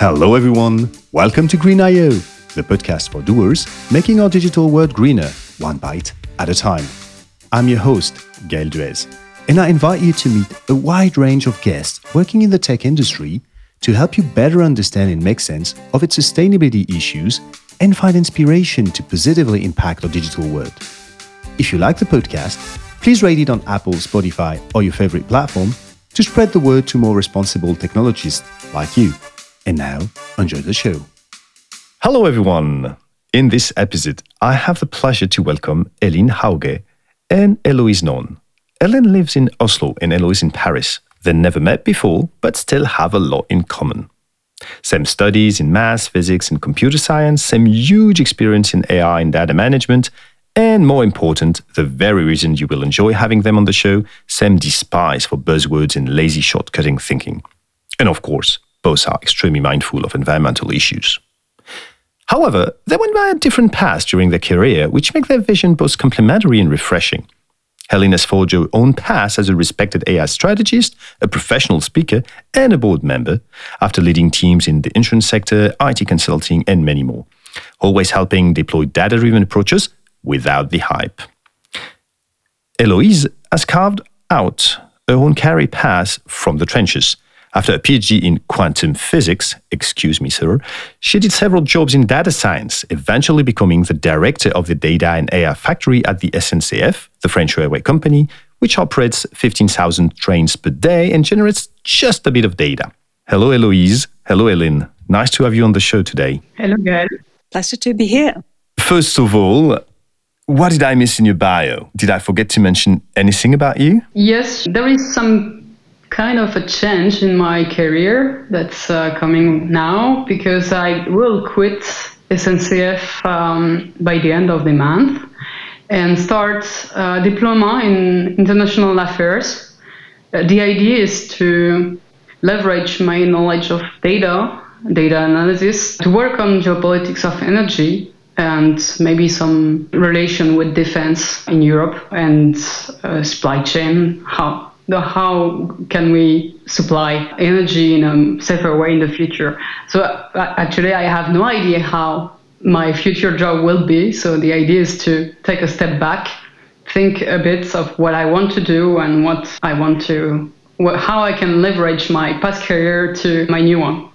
Hello, everyone. Welcome to Green I/O, the podcast for doers making our digital world greener, one bite at a time. I'm your host, Gaël Duez, and I invite you to meet a wide range of guests working in the tech industry to help you better understand and make sense of its sustainability issues and find inspiration to positively impact our digital world. If you like the podcast, please rate it on Apple, Spotify, or your favorite platform to spread the word to more responsible technologists like you. And now, enjoy the show. Hello, everyone. In this episode, I have the pleasure to welcome Elin Hauge and Eloise Nonne. Elin lives in Oslo and Eloise in Paris. They never met before, but still have a lot in common. Same studies in math, physics, and computer science, same huge experience in AI and data management, and more important, the very reason you will enjoy having them on the show, same despise for buzzwords and lazy shortcutting thinking. And of course, both are extremely mindful of environmental issues. However, they went by a different path during their career, which make their vision both complementary and refreshing. Elin has forged her own path as a respected AI strategist, a professional speaker, and a board member, after leading teams in the insurance sector, IT consulting, and many more, always helping deploy data driven approaches without the hype. Eloise has carved out her own career path from the trenches after a PhD in quantum physics, excuse me, sir, she did several jobs in data science, eventually becoming the director of the data and AI factory at the SNCF, the French railway company, which operates 15,000 trains per day and generates just a bit of data. Hello, Eloise. Hello, Elin. Nice to have you on the show today. Hello, Gaël. Pleasure to be here. First of all, what did I miss in your bio? Did I forget to mention anything about you? Yes, there is some kind of a change in my career that's uh, coming now because I will quit SNCF um, by the end of the month and start a diploma in international affairs. Uh, the idea is to leverage my knowledge of data, data analysis, to work on geopolitics of energy and maybe some relation with defense in Europe and uh, supply chain, how how can we supply energy in a safer way in the future. So actually, I have no idea how my future job will be. So the idea is to take a step back, think a bit of what I want to do and what I want to, how I can leverage my past career to my new one.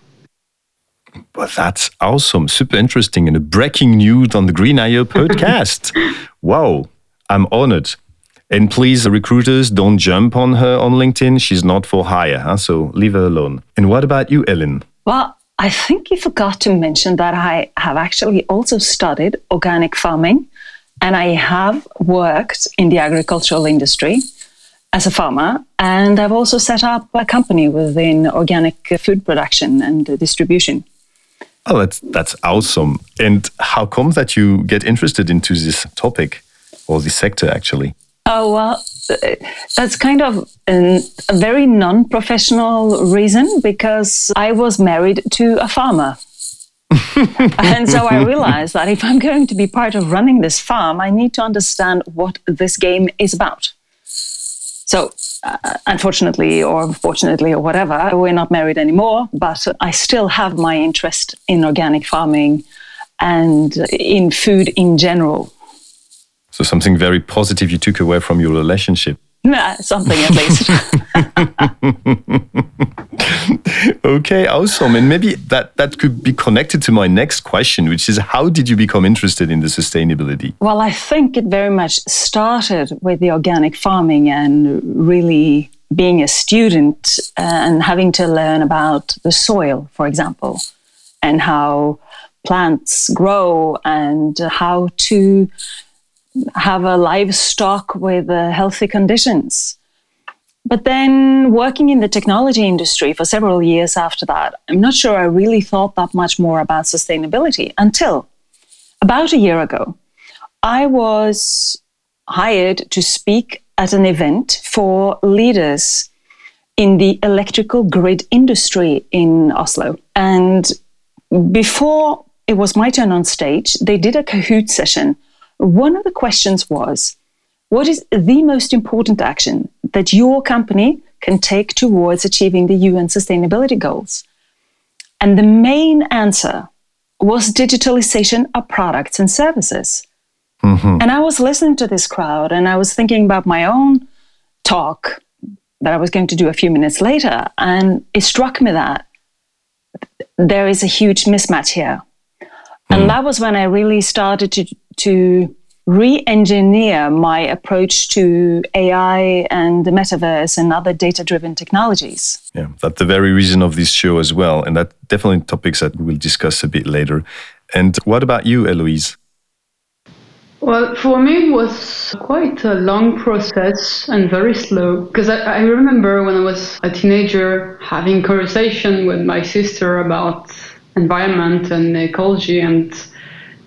Well, that's awesome. Super interesting and a breaking news on the Green I/O podcast. wow, I'm honored. And please, recruiters, don't jump on her on LinkedIn. She's not for hire, huh? so leave her alone. And what about you, Elin? Well, I think you forgot to mention that I have actually also studied organic farming and I have worked in the agricultural industry as a farmer. And I've also set up a company within organic food production and distribution. Oh, that's, that's awesome. And how come that you get interested into this topic or this sector actually? Oh, well, that's kind of an, a very non professional reason because I was married to a farmer. and so I realized that if I'm going to be part of running this farm, I need to understand what this game is about. So, uh, unfortunately, or fortunately, or whatever, we're not married anymore, but I still have my interest in organic farming and in food in general. So something very positive you took away from your relationship. Nah, something at least. okay, awesome. And maybe that, that could be connected to my next question, which is how did you become interested in the sustainability? Well, I think it very much started with the organic farming and really being a student uh, and having to learn about the soil, for example, and how plants grow and how to have a livestock with uh, healthy conditions. But then working in the technology industry for several years after that, I'm not sure I really thought that much more about sustainability until about a year ago. I was hired to speak at an event for leaders in the electrical grid industry in Oslo. And before it was my turn on stage, they did a Kahoot session one of the questions was what is the most important action that your company can take towards achieving the UN sustainability goals? And the main answer was digitalization of products and services. Mm-hmm. And I was listening to this crowd and I was thinking about my own talk that I was going to do a few minutes later. And it struck me that there is a huge mismatch here. Mm. And that was when I really started to, to re engineer my approach to AI and the metaverse and other data driven technologies. Yeah, that's the very reason of this show as well. And that definitely topics that we will discuss a bit later. And what about you, Eloise? Well, for me, it was quite a long process and very slow because I, I, remember when I was a teenager having conversation with my sister about environment and ecology, and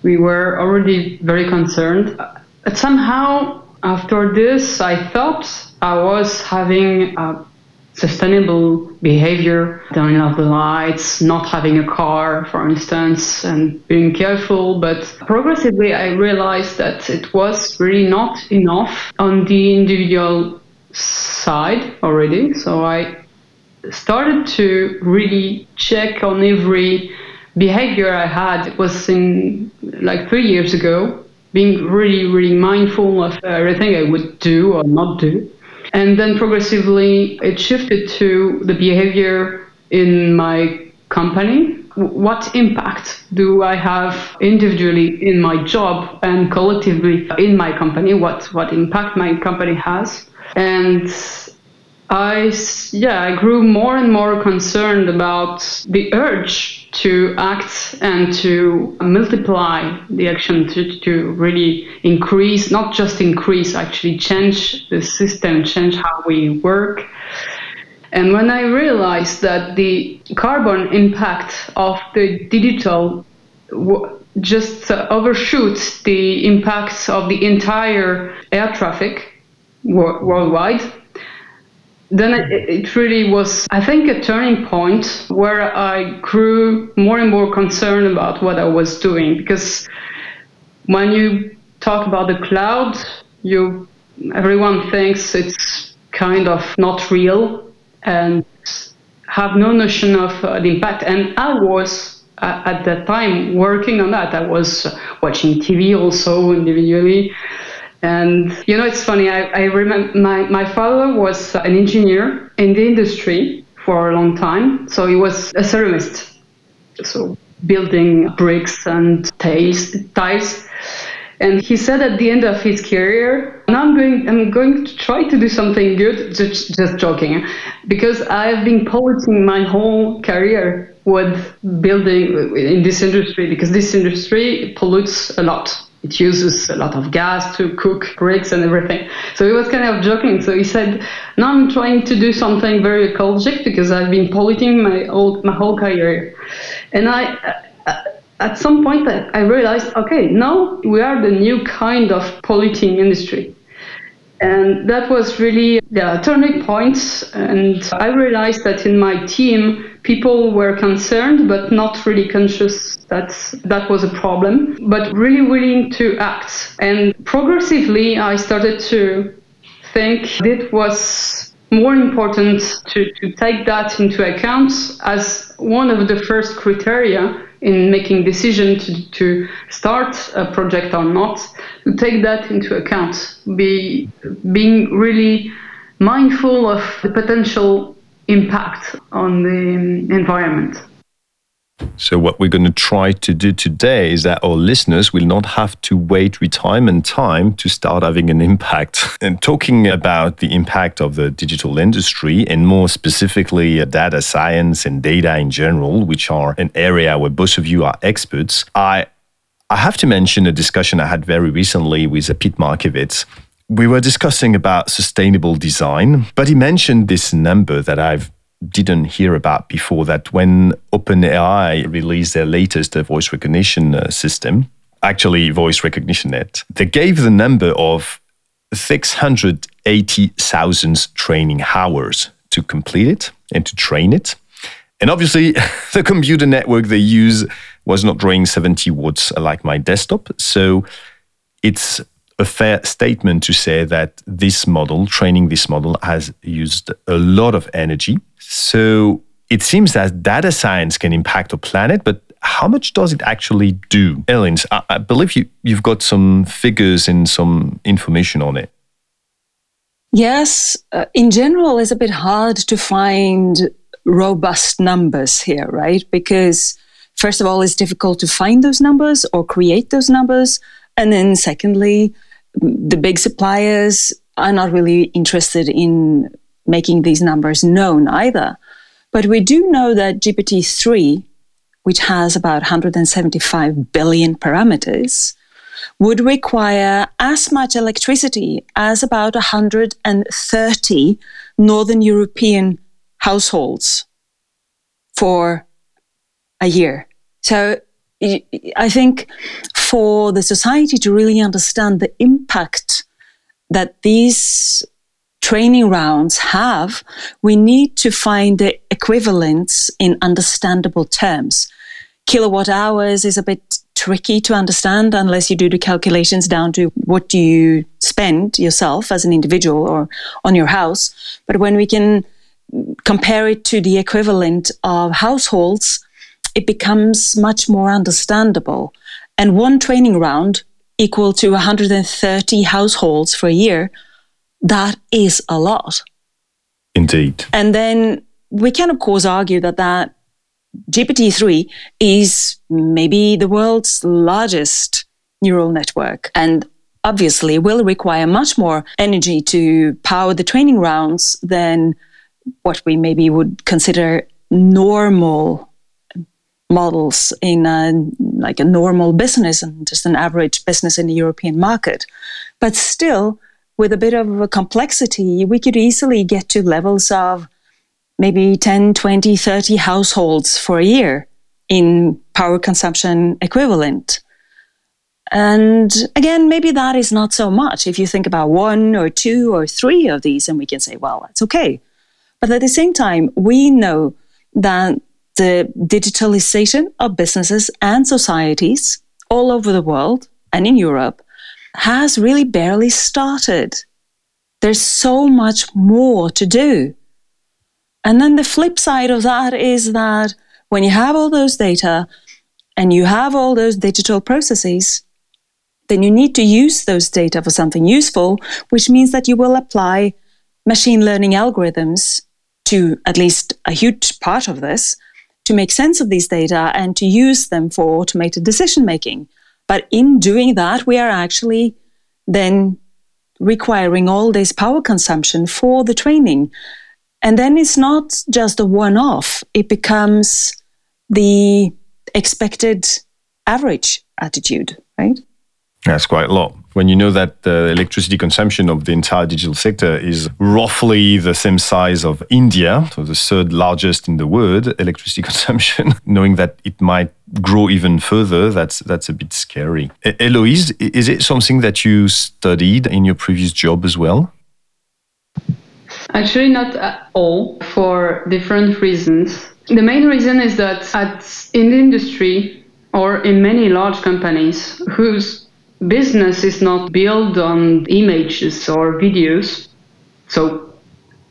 we were already very concerned. But somehow, after this, I thought I was having a sustainable behavior, turning off the lights, not having a car, for instance, and being careful. But progressively, I realized that it was really not enough on the individual side already. So I started to really check on every behavior I had. Was in like three years ago, being really, really mindful of everything I would do or not do. And then progressively, it shifted to the behavior in my company. What impact do I have individually in my job and collectively in my company? What, what impact my company has? And I, yeah, I grew more and more concerned about the urge to act and to multiply the action to, to really increase, not just increase, actually change the system, change how we work. And when I realized that the carbon impact of the digital just overshoots the impacts of the entire air traffic worldwide, then it, really was, I think, a turning point where I grew more and more concerned about what I was doing. Because when you talk about the cloud, you everyone thinks it's kind of not real and have no notion of uh, the impact. And I was uh, at that time working on that. I was watching TV also individually. And you know, it's funny. I, I remember my, my father was an engineer in the industry for a long time. So he was a ceramist, so building bricks and tiles. tiles. And he said at the end of his career, now I'm going, I'm going to try to do something good. Just, just joking, because I've been polluting my whole career with building in this industry because this industry pollutes a lot it uses a lot of gas to cook bricks and everything. So he was kind of joking. So he said, "Now I'm trying to do something very ecologic because I've been polluting my whole my whole career." And I, uh, at some point, I realized, okay, now we are the new kind of polluting industry. And that was really the turning point. And I realized that in my team, people were concerned but not really conscious that that was a problem, but really willing to act. And progressively, I started to think it was more important to, to take that into account as one of the first criteria in making decision to, to start a project or not, to take that into account, be being really mindful of the potential impact on the environment. So, what we're going to try to do today is that our listeners will not have to wait retirement time to start having an impact. And talking about the impact of the digital industry, and more specifically, uh, data science and data in general, which are an area where both of you are experts, I, I have to mention a discussion I had very recently with Pete Markiewicz. We were discussing about sustainable design, but he mentioned this number that I've didn't hear about before that when OpenAI released their latest uh, voice recognition uh, system, actually voice recognition net, they gave the number of 680,000 training hours to complete it and to train it. And obviously, the computer network they use was not drawing 70 watts like my desktop. So it's a fair statement to say that this model, training this model, has used a lot of energy. So it seems that data science can impact a planet, but how much does it actually do? Elin, I, I believe you, you've got some figures and some information on it. Yes, uh, in general, it's a bit hard to find robust numbers here, right? Because, first of all, it's difficult to find those numbers or create those numbers. And then, secondly, the big suppliers are not really interested in making these numbers known either. But we do know that GPT 3, which has about 175 billion parameters, would require as much electricity as about 130 Northern European households for a year. So I think for the society to really understand the impact that these training rounds have, we need to find the equivalents in understandable terms. Kilowatt hours is a bit tricky to understand unless you do the calculations down to what do you spend yourself as an individual or on your house. But when we can compare it to the equivalent of households, it becomes much more understandable. And one training round equal to 130 households for a year, that is a lot. Indeed. And then we can, of course, argue that that GPT-3 is maybe the world's largest neural network and obviously will require much more energy to power the training rounds than what we maybe would consider normal models in a, like a normal business and just an average business in the European market. But still, with a bit of a complexity, we could easily get to levels of maybe 10, 20, 30 households for a year in power consumption equivalent. And again, maybe that is not so much if you think about one or two or three of these, and we can say, well, that's okay. But at the same time, we know that the digitalization of businesses and societies all over the world and in Europe has really barely started. There's so much more to do. And then the flip side of that is that when you have all those data and you have all those digital processes, then you need to use those data for something useful, which means that you will apply machine learning algorithms to at least a huge part of this to make sense of these data and to use them for automated decision making. But in doing that, we are actually then requiring all this power consumption for the training. And then it's not just a one off, it becomes the expected average attitude, right? That's quite a lot. When you know that the electricity consumption of the entire digital sector is roughly the same size of India, so the third largest in the world electricity consumption, knowing that it might grow even further, that's that's a bit scary. Eloise, is it something that you studied in your previous job as well? Actually, not at all, for different reasons. The main reason is that at, in the industry or in many large companies whose business is not built on images or videos, so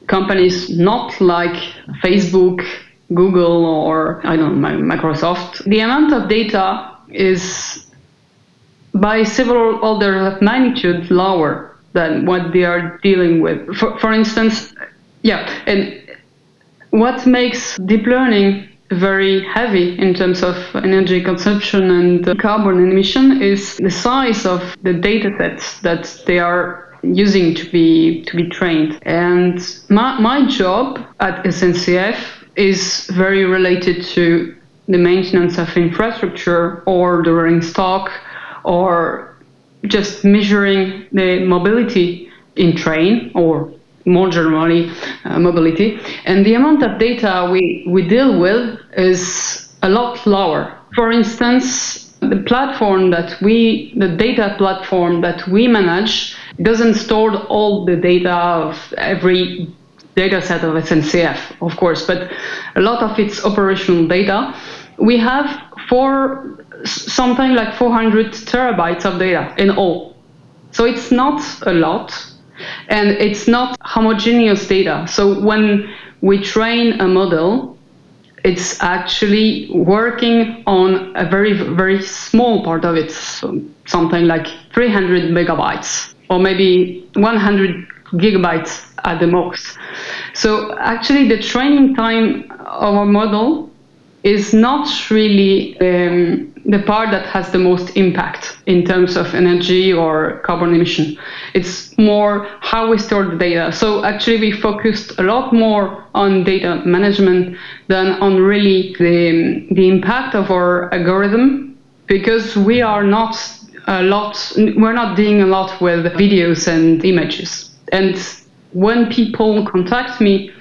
companies not like Facebook, Google, or I don't know, Microsoft, the amount of data is by several orders of magnitude lower than what they are dealing with. For, for instance, yeah, and what makes deep learning very heavy in terms of energy consumption and carbon emission is the size of the data sets that they are using to be to be trained. And my, my job at SNCF is very related to the maintenance of infrastructure or the running stock or just measuring the mobility in train or more generally uh, mobility. And the amount of data we, we deal with is a lot lower. For instance the platform that we the data platform that we manage doesn't store all the data of every data set of SNCF of course but a lot of its operational data. We have four something like 400 terabytes of data in all. So it's not a lot, and it's not homogeneous data. So when we train a model, it's actually working on a very, very small part of it, so something like 300 megabytes or maybe 100 gigabytes at the most. So actually, the training time of our model is not really um, the part that has the most impact in terms of energy or carbon emission. It's more how we store the data. So actually, we focused a lot more on data management than on really the, the impact of our algorithm because we are not a lot, we're not doing a lot with videos and images. And when people contact me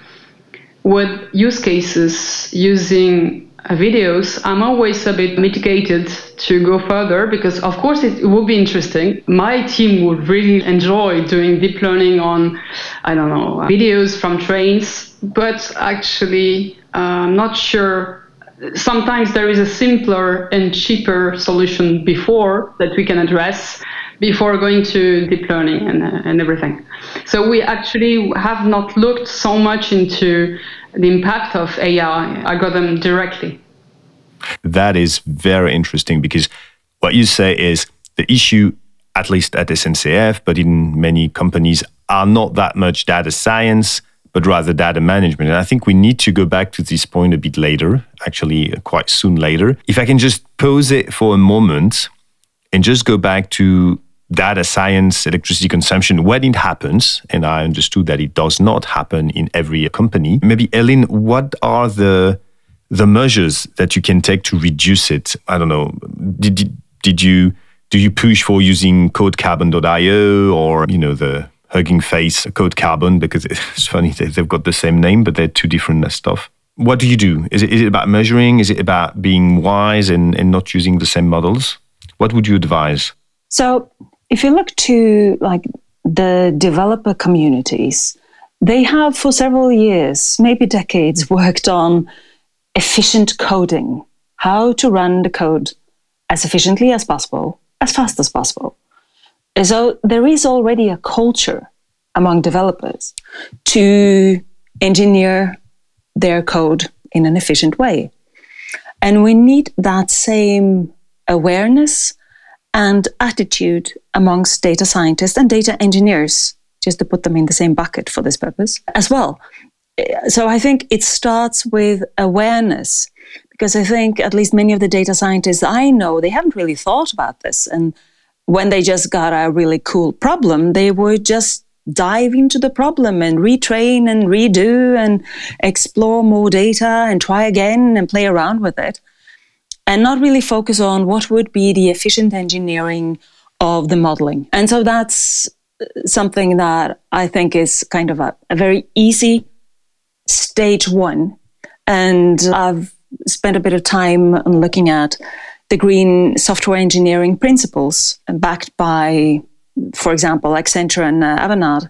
with use cases using videos, I'm always a bit mitigated to go further because, of course, it, would be interesting. My team would really enjoy doing deep learning on, I don't know, videos from trains, but actually, uh, I'm not sure. Sometimes there is a simpler and cheaper solution before that we can address before going to deep learning and, uh, and everything. So we actually have not looked so much into the impact of AI algorithm directly. That is very interesting because what you say is the issue, at least at SNCF, but in many companies, are not that much data science, but rather data management. And I think we need to go back to this point a bit later, actually, quite soon later. If I can just pose it for a moment and just go back to data science, electricity consumption, when it happens, and I understood that it does not happen in every company. Maybe, Elin, what are the the measures that you can take to reduce it? I don't know. Did did you do you push for using codecarbon.io or you know the Hugging Face Code Carbon because it's funny they've got the same name but they're two different stuff. What do you do? Is it is it about measuring? Is it about being wise and, and not using the same models? What would you advise? So if you look to like the developer communities, they have for several years, maybe decades, worked on efficient coding, how to run the code as efficiently as possible, as fast as possible. So there is already a culture among developers to engineer their code in an efficient way. And we need that same awareness and attitude amongst data scientists and data engineers, just to put them in the same bucket for this purpose as well. Eh, so I think it starts with awareness because I think at least many of the data scientists I know, they haven't really thought about this. And when they just got a really cool problem, they would just dive into the problem and retrain and redo and explore more data and try again and play around with it and not really focus on what would be the efficient engineering of the modeling. And so that's something that I think is kind of a, a very easy stage one. And I've spent a bit of time looking at the green software engineering principles backed by, for example, Accenture and uh, Avanade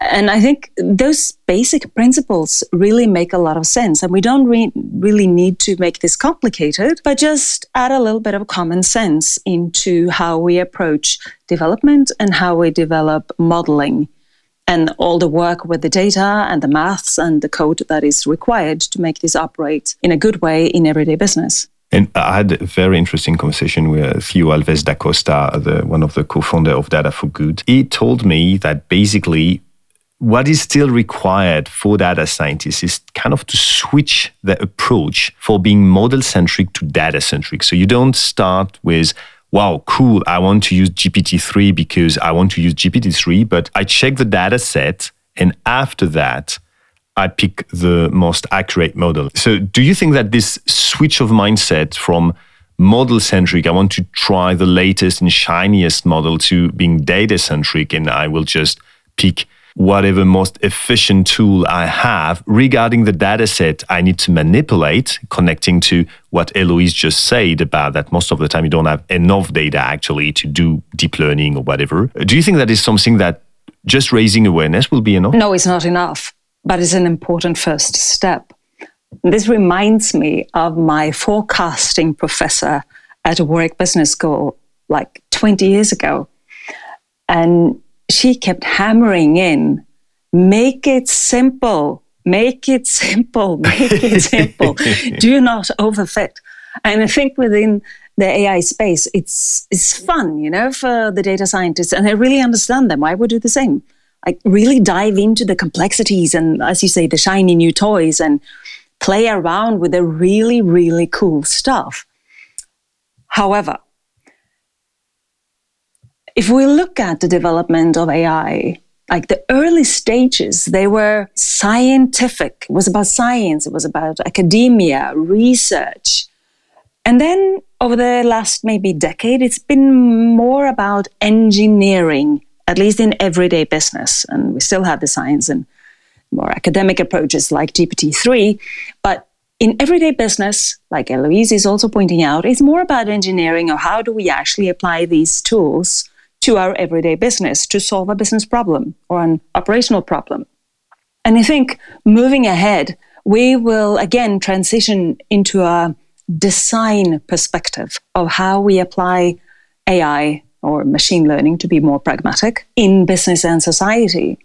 and I think those basic principles really make a lot of sense. And we don't re- really need to make this complicated, but just add a little bit of common sense into how we approach development and how we develop modeling and all the work with the data and the maths and the code that is required to make this operate in a good way in everyday business. And I had a very interesting conversation with Theo Alves da Costa, the, one of the co-founder of Data for Good. He told me that basically what is still required for data scientists is kind of to switch the approach for being model centric to data centric. So you don't start with, wow, cool, I want to use GPT-3 because I want to use GPT-3, but I check the data set and after that, I pick the most accurate model. So, do you think that this switch of mindset from model centric, I want to try the latest and shiniest model, to being data centric, and I will just pick whatever most efficient tool I have regarding the data set I need to manipulate, connecting to what Eloise just said about that most of the time you don't have enough data actually to do deep learning or whatever. Do you think that is something that just raising awareness will be enough? No, it's not enough but it's an important first step. This reminds me of my forecasting professor at Warwick Business School like 20 years ago. And she kept hammering in make it simple, make it simple, make it simple. Do not overfit. And I think within the AI space, it's it's fun, you know, for the data scientists, and I really understand them. I would do the same. I really dive into the complexities and, as you say, the shiny new toys, and play around with the really, really cool stuff. However, if we look at the development of AI, like the early stages, they were scientific. It was about science, it was about academia, research. And then over the last maybe decade, it's been more about engineering, at least in everyday business. And we still have the science and more academic approaches like GPT-3. But in everyday business, like Eloise is also pointing out, it's more about engineering or how do we actually apply these tools to our everyday business to solve a business problem or an operational problem. And I think moving ahead, we will again transition into a design perspective of how we apply AI or machine learning to be more pragmatic in business and society.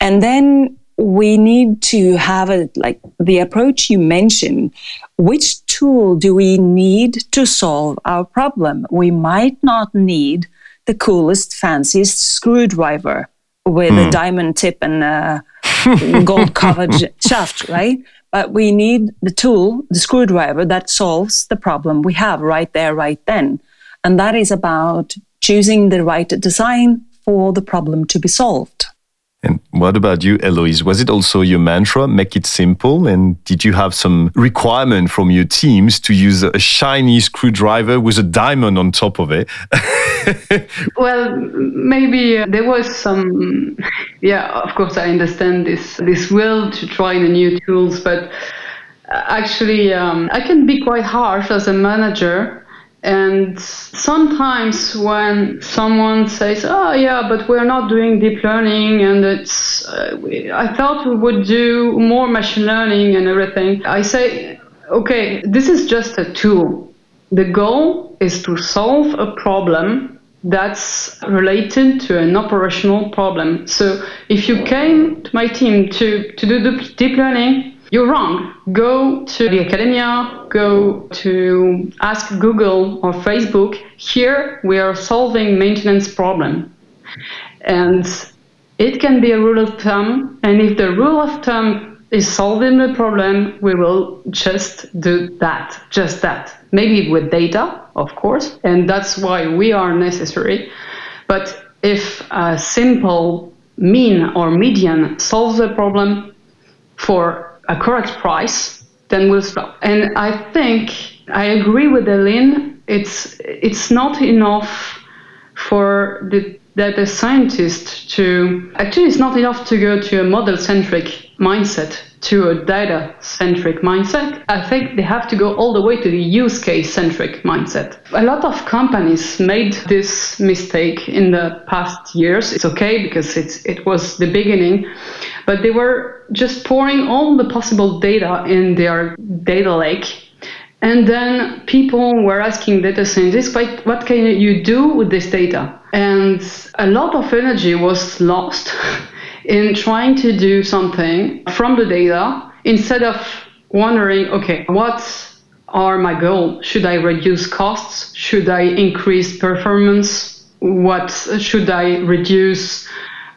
And then we need to have a like the approach you mentioned which tool do we need to solve our problem we might not need the coolest fanciest screwdriver with mm. a hmm. diamond tip and a gold covered shaft right but we need the tool, the screwdriver that solves the problem we have right there, right then. And that is about choosing the right design for the problem to be solved. And what about you, Eloise? Was it also your mantra, make it simple? And did you have some requirement from your teams to use a shiny screwdriver with a diamond on top of it? well, maybe uh, there was some, yeah, of course, I understand this, this will to try the new tools, but uh, actually, um, I can be quite harsh as a manager and sometimes when someone says, "Oh yeah, but we're not doing deep learning," and it's, uh, we, I thought we would do more machine learning and everything, I say, "Okay, this is just a tool. The goal is to solve a problem that's related to an operational problem. So if you came to my team to to do deep learning, you're wrong. Go to the academia, go to ask Google or Facebook. Here we are solving maintenance problem. And it can be a rule of thumb. And if the rule of thumb is solving the problem, we will just do that, just that. Maybe with data, of course, and that's why we are necessary. But if a simple mean or median solves the problem for a correct price, then we'll stop. And I think I agree with Elin. It's it's not enough for the data scientist to actually it's not enough to go to a model centric mindset to a data centric mindset. I think they have to go all the way to the use case centric mindset. A lot of companies made this mistake in the past years. It's okay because it's it was the beginning, but they were just pouring all the possible data in their data lake. And then people were asking data scientists, what, what can you do with this data? And a lot of energy was lost in trying to do something from the data instead of wondering, okay, what are my goals? Should I reduce costs? Should I increase performance? What should I reduce?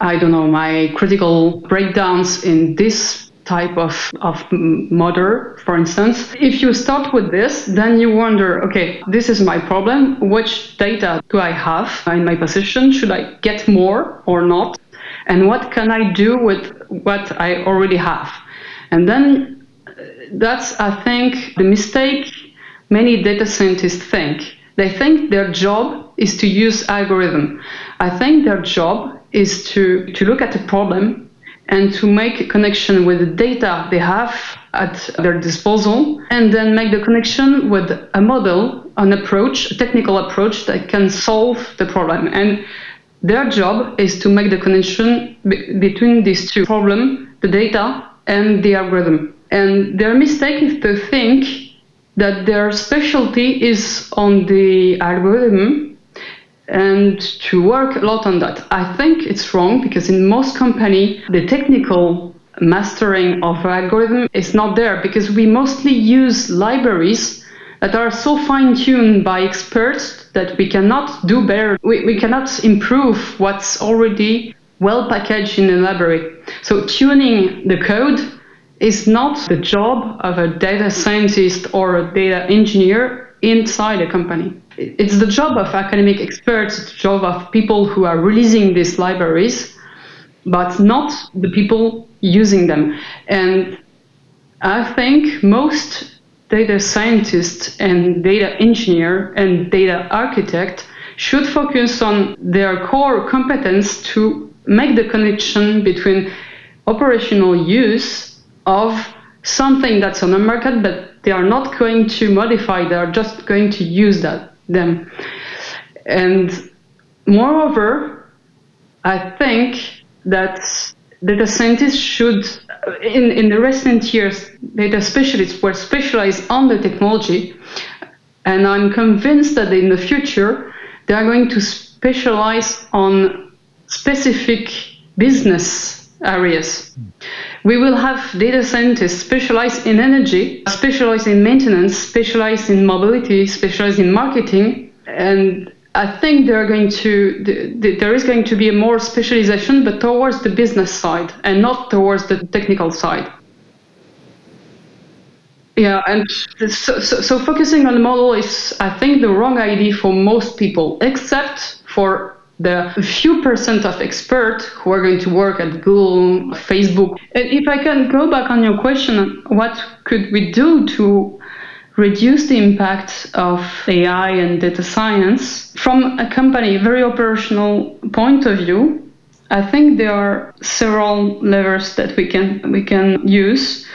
I don't know, my critical breakdowns in this type of, of model, for instance. If you start with this, then you wonder, okay, this is my problem. Which data do I have in my position? Should I get more or not? and what can I do with what I already have? And then uh, that's, I think, the mistake many data scientists think. They think their job is to use algorithm. I think their job is to, to look at the problem and to make a connection with the data they have at their disposal and then make the connection with a model, an approach, a technical approach that can solve the problem. And their job is to make the connection b- between these two problems, the data and the algorithm. And their mistake is to think that their specialty is on the algorithm and to work a lot on that. I think it's wrong because in most company the technical mastering of algorithm is not there because we mostly use libraries that are so fine tuned by experts that we cannot do better. We, we cannot improve what's already well packaged in a library. So tuning the code is not the job of a data scientist or a data engineer inside a company. It's the job of academic experts, it's the job of people who are releasing these libraries, but not the people using them. And I think most data scientists and data engineer and data architect should focus on their core competence to make the connection between operational use of something that's on the market, but they are not going to modify, they are just going to use that them. And moreover, I think that data scientists should, in, in the recent years, data specialists were specialized on the technology. And I'm convinced that in the future, they are going to specialize on specific business areas. We will have data scientists specialized in energy, specialized in maintenance, specialized in mobility, specialized in marketing, and I think there are going to there is going to be a more specialization, but towards the business side and not towards the technical side. Yeah, and so, so, so focusing on the model is, I think, the wrong idea for most people, except for the few percent of experts who are going to work at Google, Facebook. And if I can go back on your question, what could we do to reduce the impact of AI and data science from a company very operational point of view? I think there are several levers that we can we can use.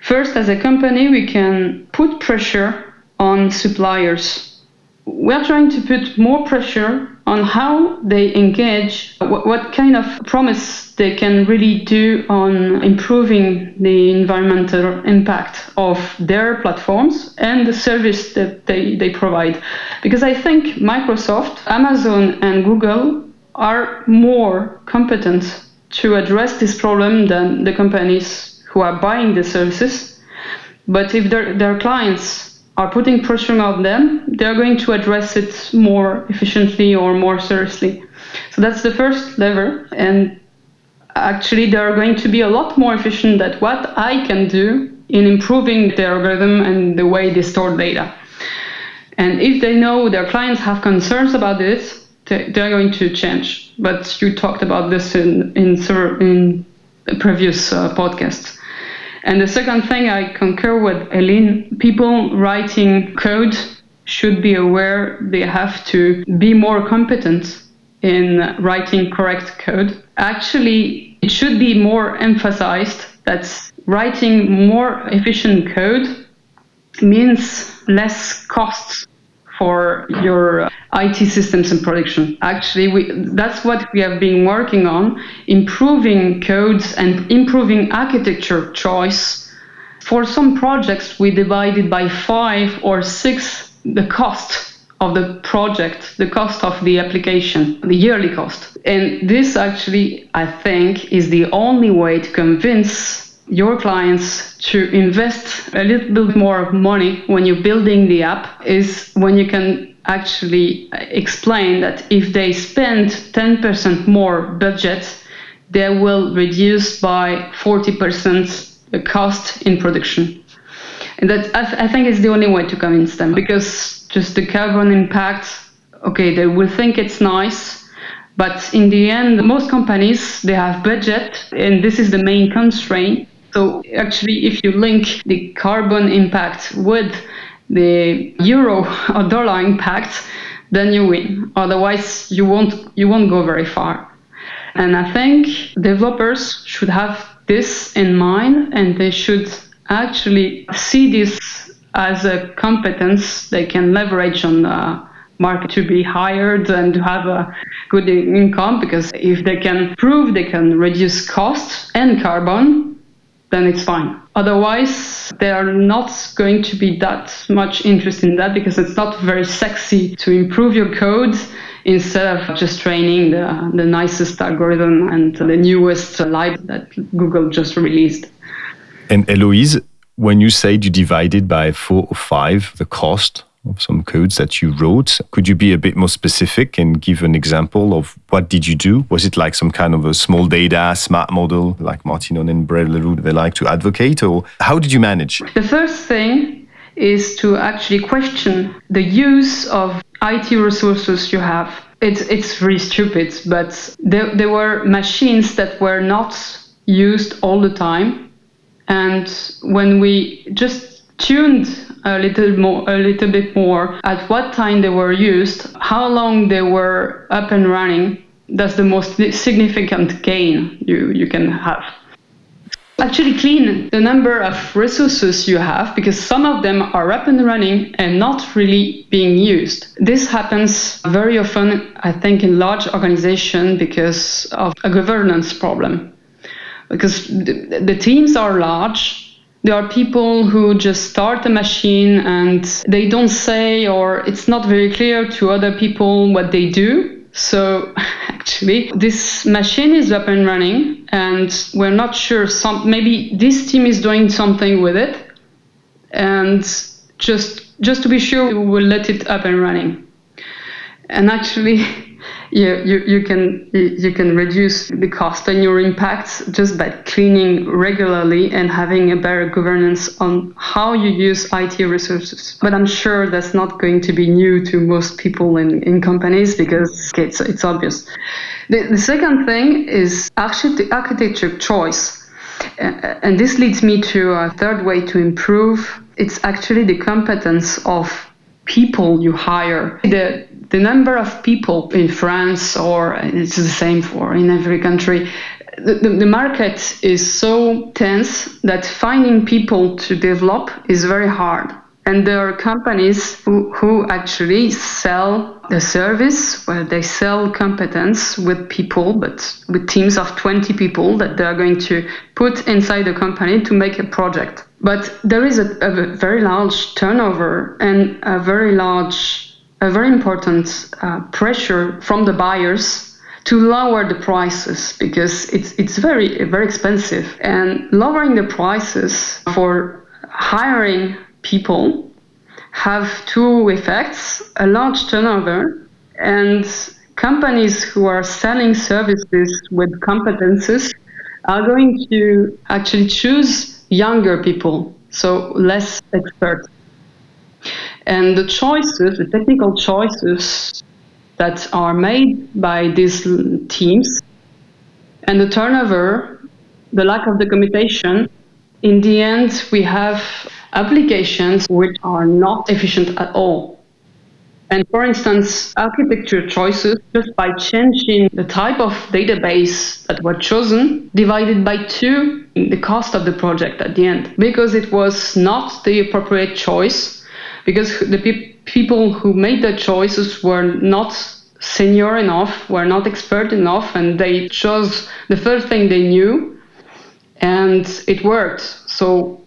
First, as a company, we can put pressure on suppliers. We're trying to put more pressure on how they engage, what, what kind of promise they can really do on improving the environmental impact of their platforms and the service that they, they provide. Because I think Microsoft, Amazon, and Google are more competent to address this problem than the companies who are buying the services. But if their, their clients are putting pressure on them, they're going to address it more efficiently or more seriously. So that's the first lever. And actually, they are going to be a lot more efficient at what I can do in improving the algorithm and the way they store data. And if they know their clients have concerns about this, they're going to change. But you talked about this in in, in previous uh, podcasts. And the second thing I concur with Elin, people writing code should be aware they have to be more competent in writing correct code. Actually, it should be more emphasized that writing more efficient code means less costs for your uh, IT systems and production. Actually, we, that's what we have been working on, improving codes and improving architecture choice. For some projects, we divided by five or six the cost of the project, the cost of the application, the yearly cost. And this actually, I think, is the only way to convince your clients to invest a little bit more money when you're building the app is when you can actually explain that if they spend 10% more budget, they will reduce by 40% the cost in production. And that I, th- I think is the only way to convince them because just the carbon impact, okay, they will think it's nice, but in the end, most companies they have budget, and this is the main constraint. So actually, if you link the carbon impact with the euro or dollar impact, then you win. Otherwise, you won't you won't go very far. And I think developers should have this in mind, and they should actually see this as a competence they can leverage on the market to be hired and to have a good income because if they can prove they can reduce costs and carbon then it's fine. Otherwise, they are not going to be that much interested in that because it's not very sexy to improve your code instead of just training the, the nicest algorithm and the newest library that Google just released. And Eloise, when you said you divided by four or five the cost of some codes that you wrote, could you be a bit more specific and give an example of what did you do? Was it like some kind of a small data, smart model, like Martinon and Brel they like to advocate, or how did you manage? The first thing is to actually question the use of IT resources you have. It's, it's really stupid, but there, there were machines that were not used all the time. And when we just tuned a little more, a little bit more at what time they were used, how long they were up and running, that's the most significant gain you, you can have actually clean the number of resources you have because some of them are up and running and not really being used. This happens very often, I think, in large organizations because of a governance problem. Because the, the teams are large, there are people who just start a machine and they don't say or it's not very clear to other people what they do so actually, this machine is up and running, and we're not sure. Some maybe this team is doing something with it, and just just to be sure, we will let it up and running. And actually, you, you, you can you can reduce the cost and your impacts just by cleaning regularly and having a better governance on how you use IT resources. But I'm sure that's not going to be new to most people in, in companies because it's, it's obvious. The, the second thing is architect, architecture choice. And this leads me to a third way to improve. It's actually the competence of people you hire. The the number of people in France, or uh, it's the same for in every country, the, the, the, market is so tense that finding people to develop is very hard. And there are companies who, who actually sell the service where they sell competence with people, but with teams of 20 people that they are going to put inside the company to make a project. But there is a, a very large turnover and a very large a very important uh, pressure from the buyers to lower the prices because it's it's very very expensive. And lowering the prices for hiring people have two effects a large turnover and companies who are selling services with competences are going to actually choose younger people so less experts and the choices, the technical choices that are made by these teams, and the turnover, the lack of documentation, in the end, we have applications which are not efficient at all. And for instance, architecture choices, just by changing the type of database that were chosen, divided by two the cost of the project at the end, because it was not the appropriate choice because the pe- people who made the choices were not senior enough, were not expert enough, and they chose the first thing they knew, and it worked. So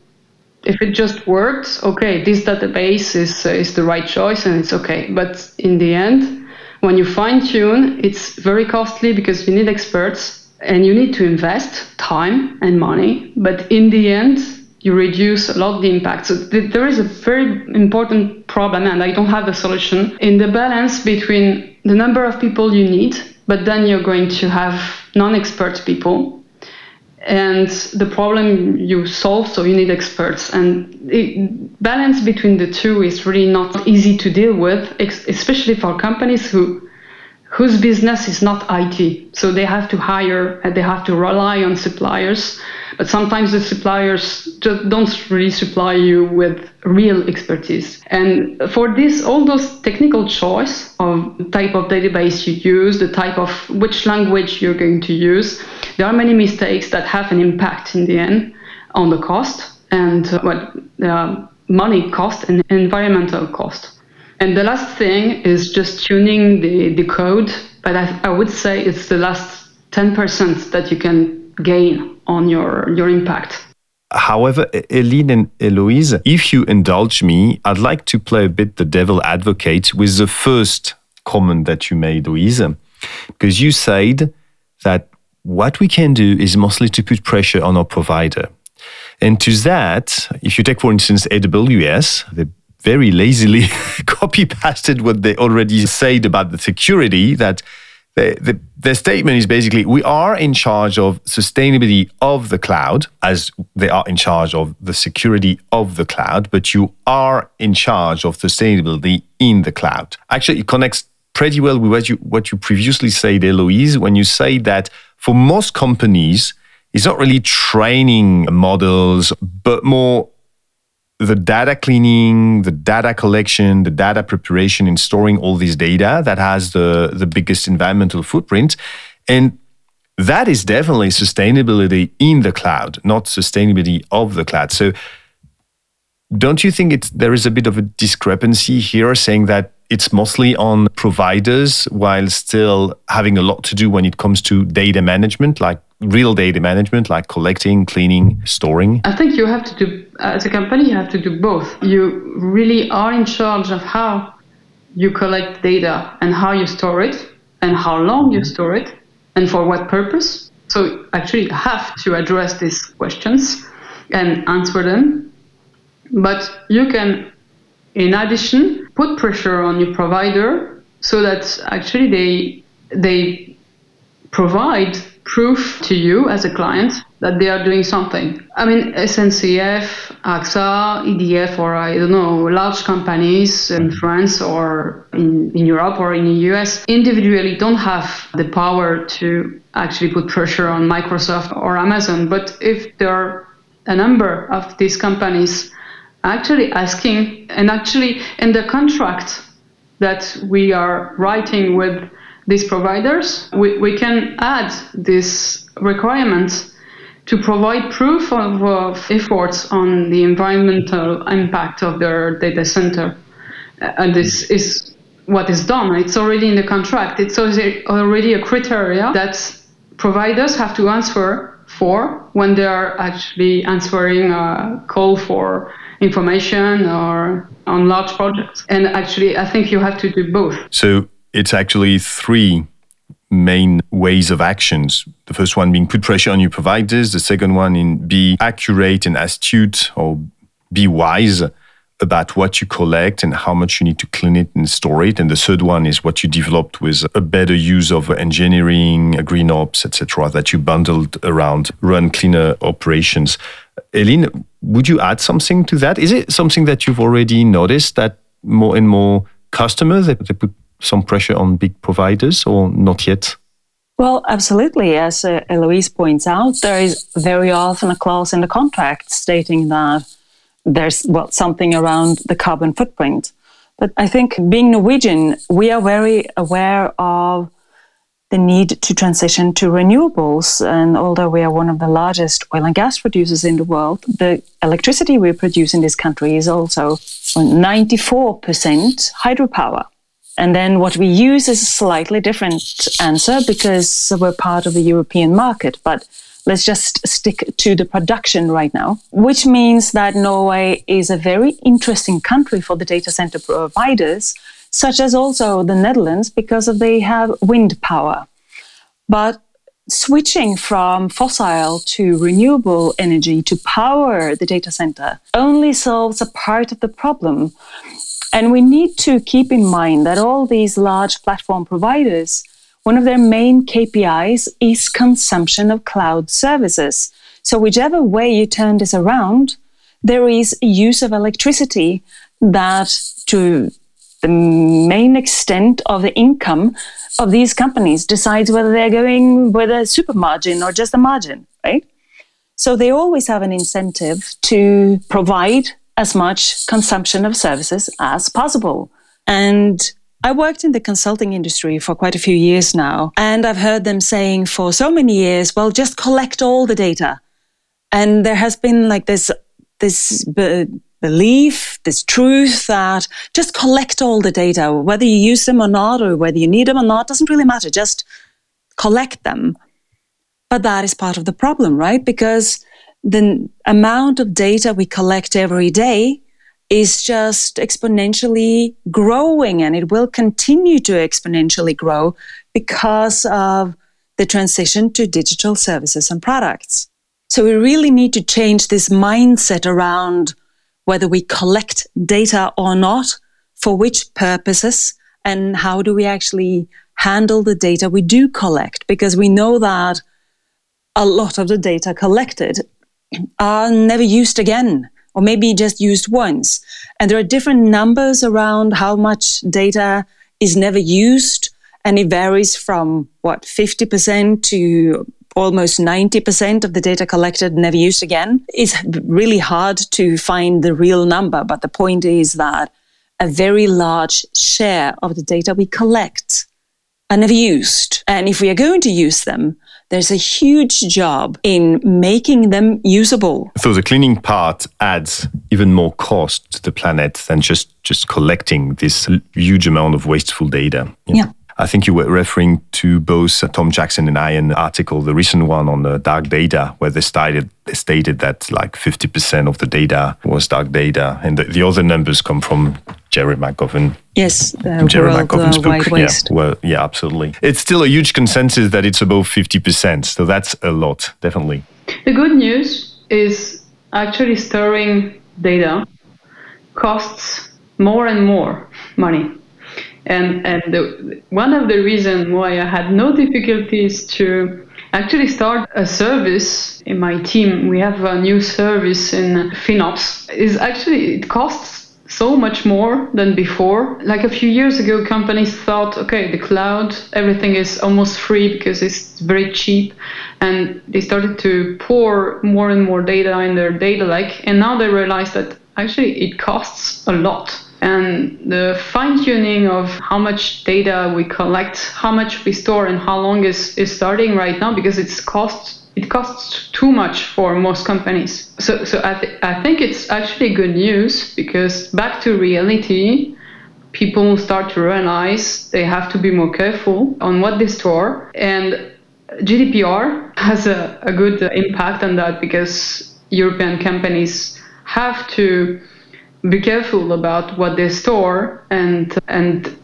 if it just worked, okay, this database is uh, is the right choice, and it's okay. But in the end, when you fine tune, it's very costly because you need experts and you need to invest time and money. But in the end, you reduce a lot the impact. So th- there is a very important problem, and I don't have the solution in the balance between the number of people you need, but then you're going to have non-expert people, and the problem you solve. So you need experts, and the balance between the two is really not easy to deal with, ex- especially for companies who whose business is not IT. So they have to hire and they have to rely on suppliers but sometimes the suppliers just don't really supply you with real expertise. And for this, all those technical choice of type of database you use, the type of which language you're going to use, there are many mistakes that have an impact in the end on the cost and uh, what uh, money cost and environmental cost. And the last thing is just tuning the, the code, but I, I would say it's the last 10% that you can gain on your, your impact. However, Elin and Héloïse, if you indulge me, I'd like to play a bit the devil advocate with the first comment that you made, Héloïse, because you said that what we can do is mostly to put pressure on our provider. And to that, if you take, for instance, AWS, they very lazily copy pasted what they already said about the security that the, the, the, statement is basically we are in charge of sustainability of the cloud as they are in charge of the security of the cloud but you are in charge of sustainability in the cloud. Actually it connects pretty well with what you what you previously said Héloïse when you say that for most companies it's not really training models but more the data cleaning, the data collection, the data preparation, and storing all this data that has the, the biggest environmental footprint. And that is definitely sustainability in the cloud, not sustainability of the cloud. So don't you think it's, there is a bit of a discrepancy here saying that it's mostly on providers while still having a lot to do when it comes to data management, like real data management like collecting, cleaning, storing? I think you have to do, as a company, you have to do both. You really are in charge of how you collect data and how you store it and how long you mm-hmm. store it and for what purpose. So actually you have to address these questions and answer them. But you can, in addition, put pressure on your provider so that actually they they provide proof to you as a client that they are doing something. I mean, SNCF, AXA, EDF, or I don't know, large companies in France or in, in Europe or in the US individually don't have the power to actually put pressure on Microsoft or Amazon. But if there are a number of these companies actually asking, and actually in the contract that we are writing with these providers, we, we can add this requirement to provide proof of, of efforts on the environmental impact of their data center. Uh, and this is what is done. It's already in the contract. It's already a criteria that providers have to answer for when they are actually answering a call for information or on large projects. And actually, I think you have to do both. So it's actually three main ways of actions. The first one being put pressure on your providers. The second one in be accurate and astute or be wise about what you collect and how much you need to clean it and store it. And the third one is what you developed with a better use of engineering, green ops, etc., that you bundled around run cleaner operations. Elin, would you add something to that? Is it something that you've already noticed that more and more customers they, they put some pressure on big providers or not yet? Well, absolutely. As uh, Héloïse points out, there is very often a clause in the contract stating that there's well something around the carbon footprint. But I think being Norwegian, we are very aware of the need to transition to renewables. And although we are one of the largest oil and gas producers in the world, the electricity we produce in this country is also 94% hydropower. And then what we use is a slightly different answer because we're part of the European market. But let's just stick to the production right now, which means that Norway is a very interesting country for the data center providers, such as also the Netherlands, because they have wind power. But switching from fossil to renewable energy to power the data center only solves a part of the problem and we need to keep in mind that all these large platform providers, one of their main KPIs is consumption of cloud services. So, whichever way you turn this around, there is use of electricity that, to the main extent of the income of these companies, decides whether they're going with a super margin or just a margin, right? So, they always have an incentive to provide as much consumption of services as possible. And I worked in the consulting industry for quite a few years now, and I've heard them saying for so many years, well, just collect all the data. And there has been like this, this be- belief, this truth that just collect all the data, whether you use them or not, or whether you need them or not, doesn't really matter. Just collect them. But that is part of the problem, right? Because the amount of data we collect every day is just exponentially growing and it will continue to exponentially grow because of the transition to digital services and products. So we really need to change this mindset around whether we collect data or not, for which purposes, and how do we actually handle the data we do collect? Because we know that a lot of the data collected are never used again, or maybe just used once. And there are different numbers around how much data is never used. And it varies from what, 50% to almost 90% of the data collected never used again. It's really hard to find the real number, but the point is that a very large share of the data we collect are never used. And if we are going to use them, there's a huge job in making them usable. So the cleaning part adds even more cost to the planet than just just collecting this huge amount of wasteful data. Yeah. I think you were referring to both Tom Jackson and Ian article, the recent one on the dark data, where they stated they stated that like 50% of the data was dark data, and the, the other numbers come from Gerry McGovern. Yes, the Gerry world, McGovern's uh, book. Waste. Yeah, well, yeah, absolutely. It's still a huge consensus that it's above 50%, so that's a lot, definitely. The good news is actually storing data costs more and more money and and the, one of the reasons why I had no difficulties to actually start a service in my team, we have a new service in FinOps, is actually it costs so much more than before. Like a few years ago, companies thought, okay, the cloud, everything is almost free because it's very cheap. And they started to pour more and more data in their data lake. And now they realize that actually it costs a lot and the fine tuning of how much data we collect, how much we store, and how long is, is starting right now because it's cost it costs too much for most companies. So, so I, th- I think it's actually good news because back to reality, people start to realize they have to be more careful on what they store. And GDPR has a, a good impact on that because European companies have to be careful about what they store and and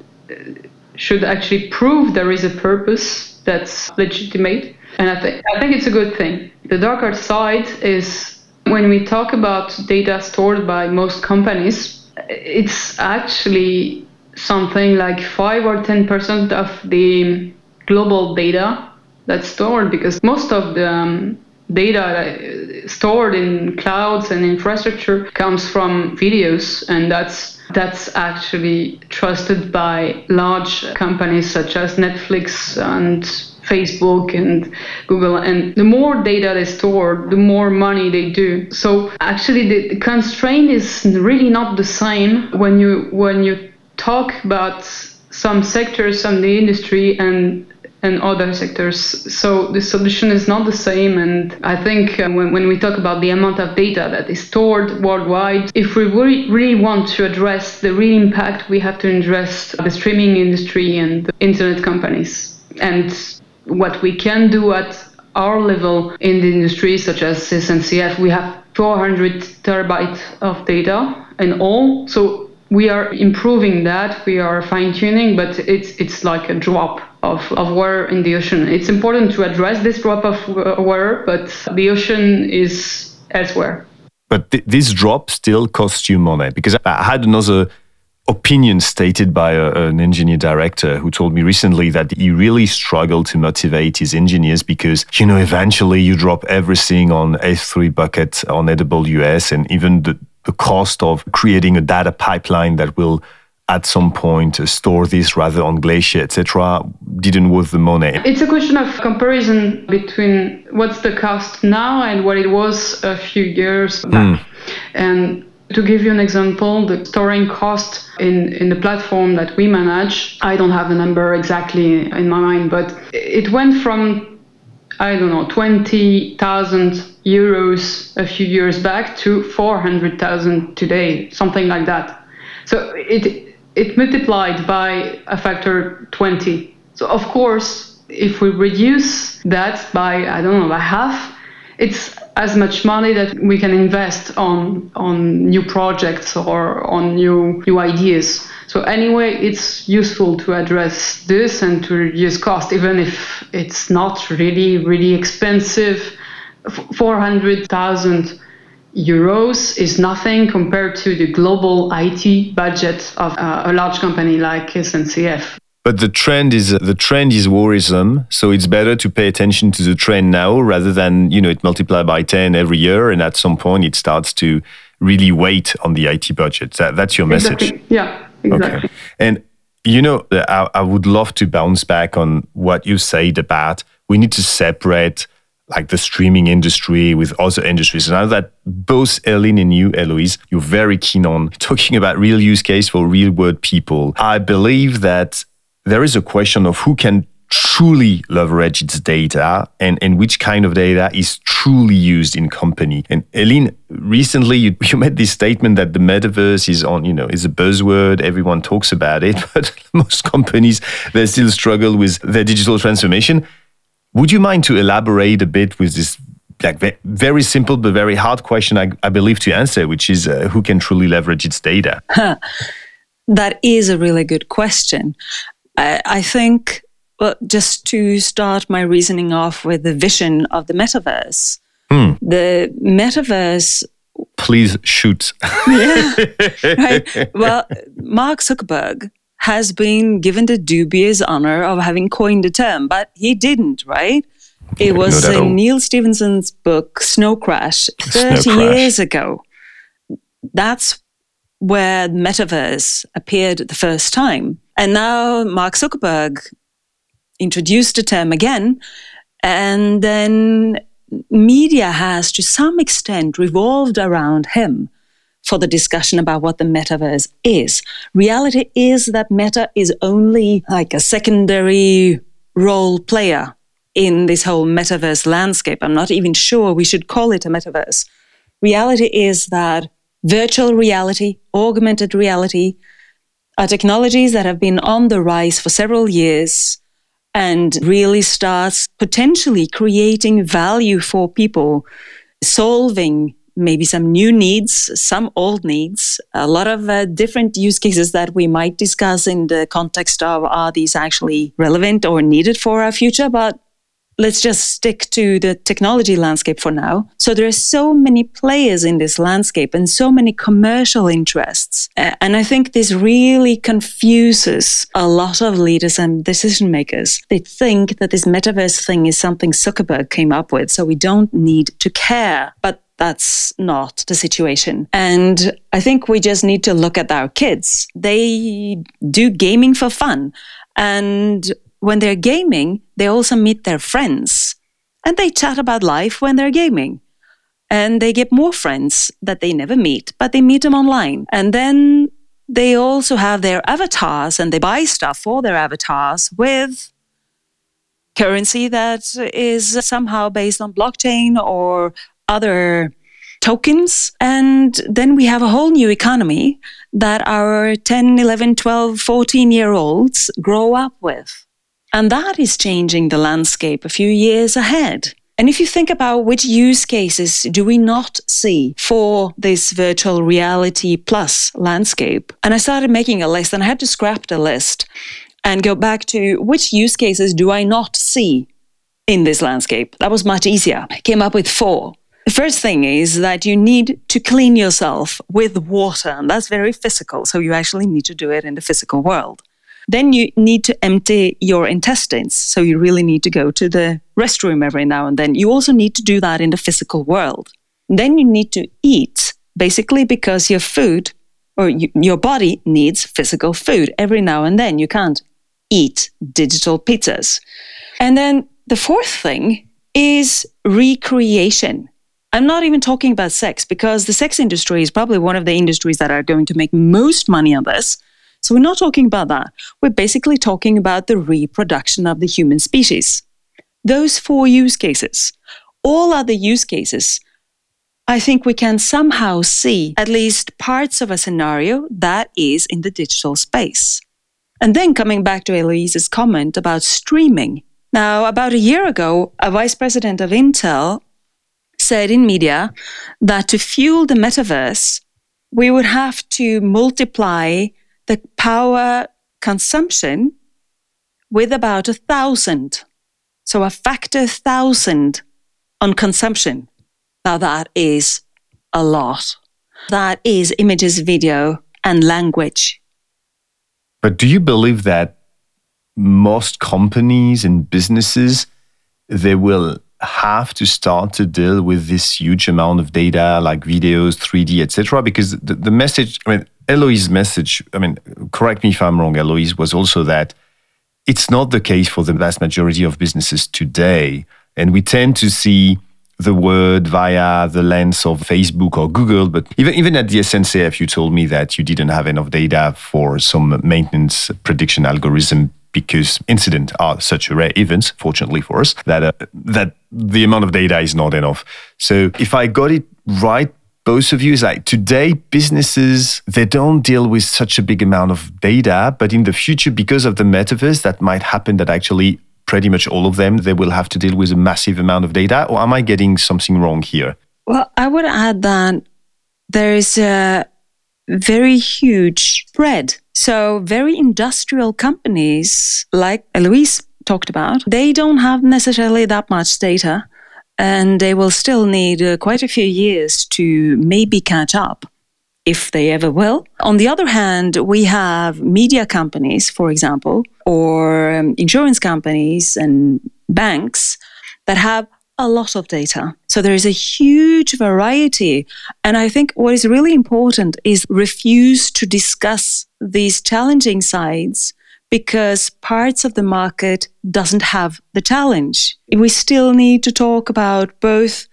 should actually prove there is a purpose that's legitimate. And I think I think it's a good thing. The darker side is when we talk about data stored by most companies, it's actually something like five or ten percent of the global data that's stored because most of the um, data uh, stored in clouds and infrastructure comes from videos and that's that's actually trusted by large companies such as Netflix and Facebook and Google. And the more data they store, the more money they do. So actually, the constraint is really not the same when you when you talk about some sectors and the industry and and other sectors. So the solution is not the same. And I think uh, when, when we talk about the amount of data that is stored worldwide, if we really, really want to address the real impact, we have to address the streaming industry and the internet companies. And what we can do at our level in the industry, such as SNCF, we have 400 terabytes of data in all. So we are improving that, we are fine tuning, but it's it's like a drop of, of water in the ocean. It's important to address this drop of water, but the ocean is elsewhere. But th- this drop still costs you money because I had another opinion stated by a, an engineer director who told me recently that he really struggled to motivate his engineers because you know eventually you drop everything on S3 bucket on AWS and even the, the cost of creating a data pipeline that will at some point uh, store this rather on Glacier, etc., didn't worth the money. It's a question of comparison between what's the cost now and what it was a few years back. Mm. And to give you an example, the storing cost in, in the platform that we manage, I don't have the number exactly in my mind, but it went from, I don't know, 20,000 euros a few years back to 400,000 today, something like that. So it it multiplied by a factor 20. So of course, if we reduce that by I don't know by half, it's as much money that we can invest on on new projects or on new new ideas. So anyway, it's useful to address this and to reduce cost, even if it's not really really expensive. Four hundred thousand euros is nothing compared to the global IT budget of uh, a large company like SNCF. But the trend is uh, the trend is worrisome, so it's better to pay attention to the trend now rather than you know it multiply by ten every year, and at some point it starts to really weight on the IT budget. That, that's your message. Exactly. Yeah, exactly. Okay. And you know, uh, I, I would love to bounce back on what you said about we need to separate like the streaming industry with other industries. And now that both Elin and you, Héloïse, you're very keen on talking about real use case for real world people. I believe that there is a question of who can truly leverage its data and, and which kind of data is truly used in company. And Elin, recently you, you made this statement that the metaverse is on, you know, is a buzzword. Everyone talks about it, but most companies, they still struggle with their digital transformation. Would you mind to elaborate a bit with this like very simple but very hard question I, I believe to answer, which is uh, who can truly leverage its data? that is a really good question. I, I think, well, just to start my reasoning off with the vision of the metaverse, hmm. the metaverse please shoot. yeah. Right. Well, Mark Zuckerberg has been given the dubious honor of having coined the term, but he didn't, right? It was no, in Neal Stephenson's book Snow Crash 30 Snow Crash. years ago. That's where metaverse appeared the first time. And now Mark Zuckerberg introduced the term again. And then media has, to some extent, revolved around him for the discussion about what the metaverse is. Reality is that meta is only like a secondary role player in this whole metaverse landscape. I'm not even sure we should call it a metaverse. Reality is that virtual reality, augmented reality, are technologies that have been on the rise for several years and really starts potentially creating value for people, solving maybe some new needs, some old needs, a lot of uh, different use cases that we might discuss in the context of are these actually relevant or needed for our future? But let's just stick to the technology landscape for now. So there are so many players in this landscape and so many commercial interests. Uh, and I think this really confuses a lot of leaders and decision makers. They think that this metaverse thing is something Zuckerberg came up with, so we don't need to care. But that's not the situation. And I think we just need to look at our kids. They do gaming for fun. And when they're gaming, they also meet their friends and they chat about life when they're gaming. And they get more friends that they never meet, but they meet them online. And then they also have their avatars and they buy stuff for their avatars with currency that is somehow based on blockchain or other tokens. And then we have a whole new economy that our 10, 11, 12, 14 year olds grow up with. And that is changing the landscape a few years ahead. And if you think about which use cases do we not see for this virtual reality plus landscape, and I started making a list and I had to scrap the list and go back to which use cases do I not see in this landscape. That was much easier. I came up with four. The first thing is that you need to clean yourself with water, and that's very physical. So you actually need to do it in the physical world. Then you need to empty your intestines. So you really need to go to the restroom every now and then. You also need to do that in the physical world. Then you need to eat, basically because your food or you, your body needs physical food every now and then. You can't eat digital pizzas. And then the fourth thing is recreation. I'm not even talking about sex because the sex industry is probably one of the industries that are going to make most money on this. So we're not talking about that. We're basically talking about the reproduction of the human species. Those four use cases. All other use cases, I think we can somehow see at least parts of a scenario that is in the digital space. And then coming back to Héloïse's comment about streaming. Now, about a year ago, a vice president of Intel said in media that to fuel the metaverse, we would have to multiply the power consumption with about a thousand. So a factor thousand on consumption. Now that is a lot. That is images, video, and language. But do you believe that most companies and businesses they will have to start to deal with this huge amount of data like videos 3d etc because the, the message i mean Héloïse message i mean correct me if i'm wrong Héloïse was also that it's not the case for the vast majority of businesses today and we tend to see the word via the lens of Facebook or Google. But even, even at the SNCF, you told me that you didn't have enough data for some maintenance prediction algorithm because incidents are such rare events, fortunately for us, that uh, that the amount of data is not enough. So if I got it right, both of you is like today businesses they don't deal with such a big amount of data, but in the future, because of the metaverse, that might happen that actually pretty much all of them they will have to deal with a massive amount of data. Or am I getting something wrong here? Well, I would add that there is a very huge spread so, very industrial companies, like Héloïse talked about, they don't have necessarily that much data, and they will still need uh, quite a few years to maybe catch up if they ever will. On the other hand, we have media companies, for example, or um, insurance companies and banks that have a lot of data. So there is a huge variety. And I think what is really important is refuse to discuss these challenging sides because parts of the market doesn't have the challenge. We still need to talk about both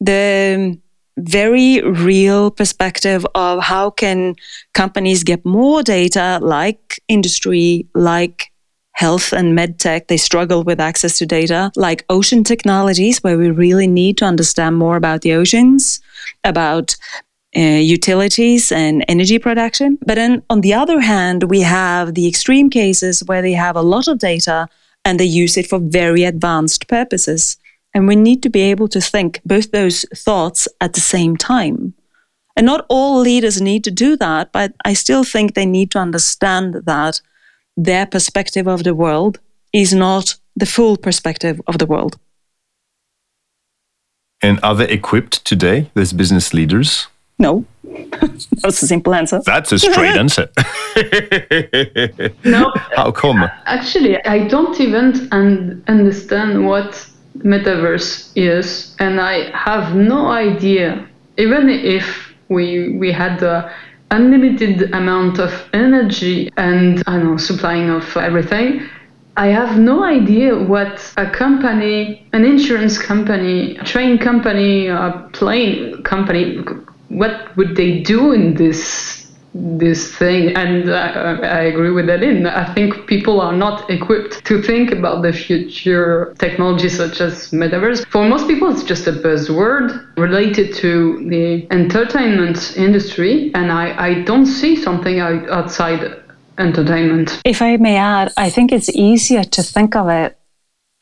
the very real perspective of how can companies get more data like industry like health and medtech, they struggle with access to data, like ocean technologies, where we really need to understand more about the oceans, about uh, utilities and energy production. But then on the other hand, we have the extreme cases where they have a lot of data and they use it for very advanced purposes. And we need to be able to think both those thoughts at the same time. And not all leaders need to do that, but I still think they need to understand that their perspective of the world is not the full perspective of the world. And are they equipped today, these business leaders? No. That's a simple answer. That's a straight answer. no. How come? Actually, I don't even un- understand what metaverse is, and I have no idea. Even if we we had the unlimited amount of energy and I know supplying of everything. I have no idea what a company, an insurance company, a train company, a plane company, what would they do in this this thing. And I, I agree with Elin. I think people are not equipped to think about the future technology such as metaverse. For most people, it's just a buzzword related to the entertainment industry. And I, I don't see something outside entertainment. If I may add, I think it's easier to think of it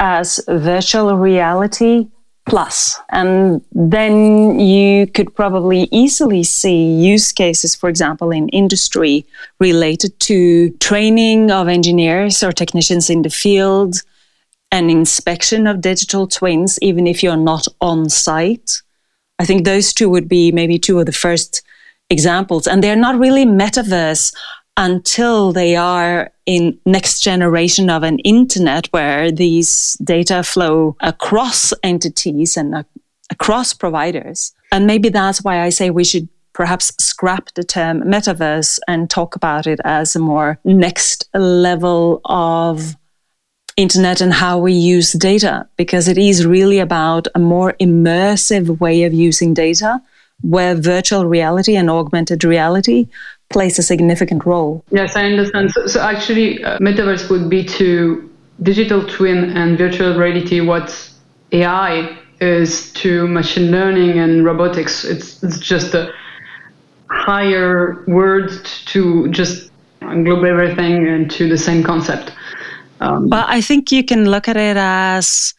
as virtual reality plus. And then you could probably easily see use cases, for example, in industry related to training of engineers or technicians in the field and inspection of digital twins, even if you're not on site. I think those two would be maybe two of the first examples. And they're not really metaverse until they are in next generation of an internet where these data flow across entities and across providers. And maybe that's why I say we should perhaps scrap the term metaverse and talk about it as a more next level of internet and how we use data because it is really about a more immersive way of using data where virtual reality and augmented reality plays a significant role. Yes, I understand. So, so actually, uh, metaverse would be to digital twin and virtual reality what AI is to machine learning and robotics. It's, it's just a higher word to just englobe everything into the same concept. Um, but I think you can look at it as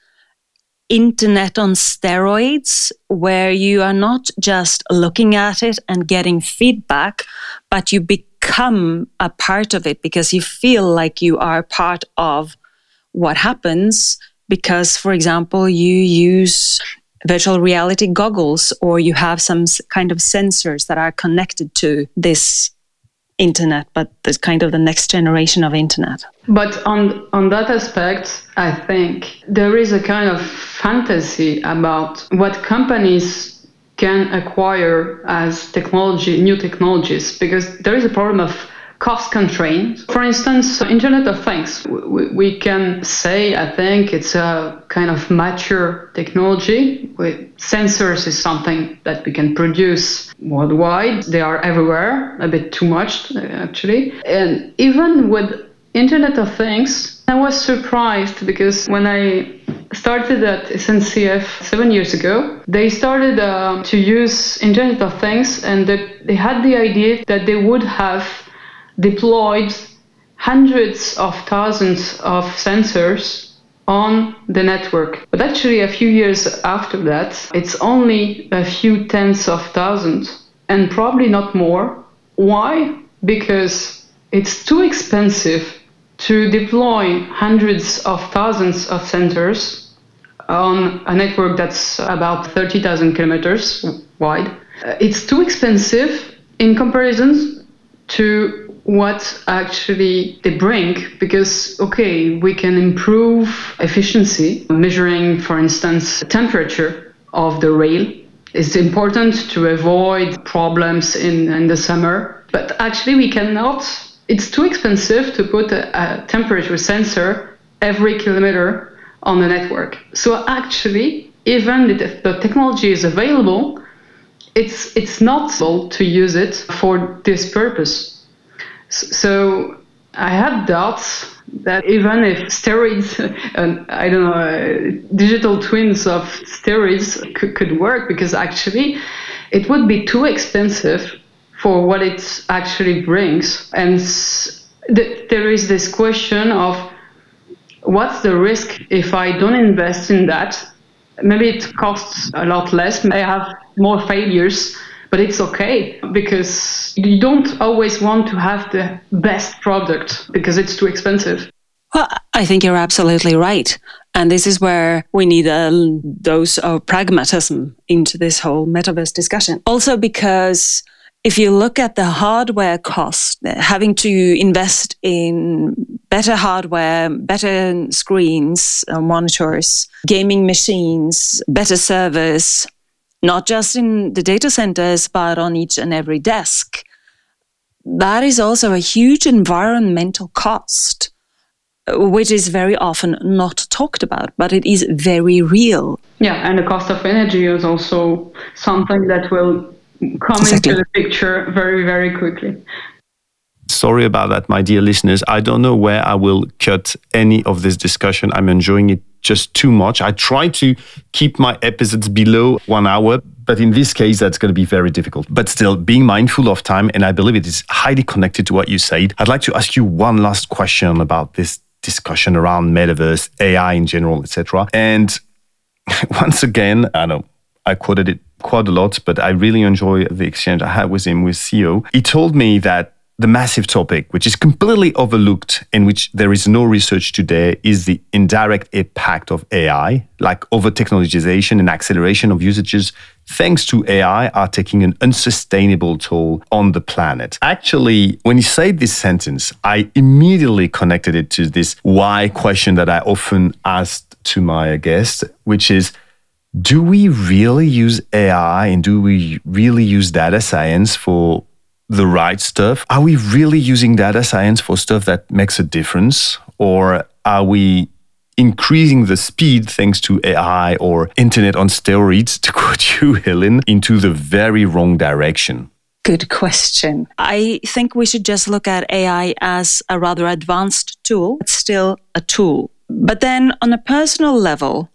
internet on steroids, where you are not just looking at it and getting feedback, but you become a part of it because you feel like you are part of what happens. Because, for example, you use virtual reality goggles or you have some kind of sensors that are connected to this internet, but the kind of the next generation of internet. But on on that aspect, I think there is a kind of fantasy about what companies can acquire as technology, new technologies, because there is a problem of cost constraints. For instance, Internet of Things, we, we, can say, I think it's a kind of mature technology. With sensors is something that we can produce worldwide. They are everywhere, a bit too much actually. And even with Internet of Things, I was surprised because when I started at SNCF seven years ago, they started uh, to use Internet of Things and they had the idea that they would have deployed hundreds of thousands of sensors on the network. But actually, a few years after that, it's only a few tens of thousands and probably not more. Why? Because it's too expensive to deploy hundreds of thousands of sensors on a network that's about 30,000 kilometers wide. Uh, it's too expensive in comparison to what actually they bring because okay we can improve efficiency. Measuring for instance temperature of the rail it's important to avoid problems in, in the summer but actually we cannot it's too expensive to put a, a temperature sensor every kilometer on the network. So actually even if the technology is available it's it's not possible to use it for this purpose so I had doubts that even if steroids, and I don't know, uh, digital twins of steroids could, could work, because actually it would be too expensive for what it actually brings. And th- there is this question of what's the risk if I don't invest in that? Maybe it costs a lot less. I have more failures but it's okay because you don't always want to have the best product because it's too expensive. Well, I think you're absolutely right. And this is where we need a dose of pragmatism into this whole metaverse discussion. Also, because if you look at the hardware cost, having to invest in better hardware, better screens, uh, monitors, gaming machines, better servers, not just in the data centers, but on each and every desk. That is also a huge environmental cost, which is very often not talked about, but it is very real. Yeah, and the cost of energy is also something that will come exactly. into the picture very, very quickly. Sorry about that, my dear listeners. I don't know where I will cut any of this discussion. I'm enjoying it just too much. I try to keep my episodes below one hour, but in this case, that's going to be very difficult. But still, being mindful of time, and I believe it is highly connected to what you said, I'd like to ask you one last question about this discussion around metaverse, AI in general, etc. And once again, I know I quoted it quite a lot, but I really enjoy the exchange I had with him with CEO. He told me that the massive topic, which is completely overlooked, and which there is no research today, is the indirect impact of AI, like over technologization and acceleration of usages, thanks to AI, are taking an unsustainable toll on the planet. Actually, when he said this sentence, I immediately connected it to this why question that I often asked to my guests, which is, do we really use AI and do we really use data science for the right stuff? Are we really using data science for stuff that makes a difference? Or are we increasing the speed thanks to AI or internet on steroids, to quote you, Elin, into the very wrong direction? Good question. I think we should just look at AI as a rather advanced tool. It's still a tool. But then on a personal level,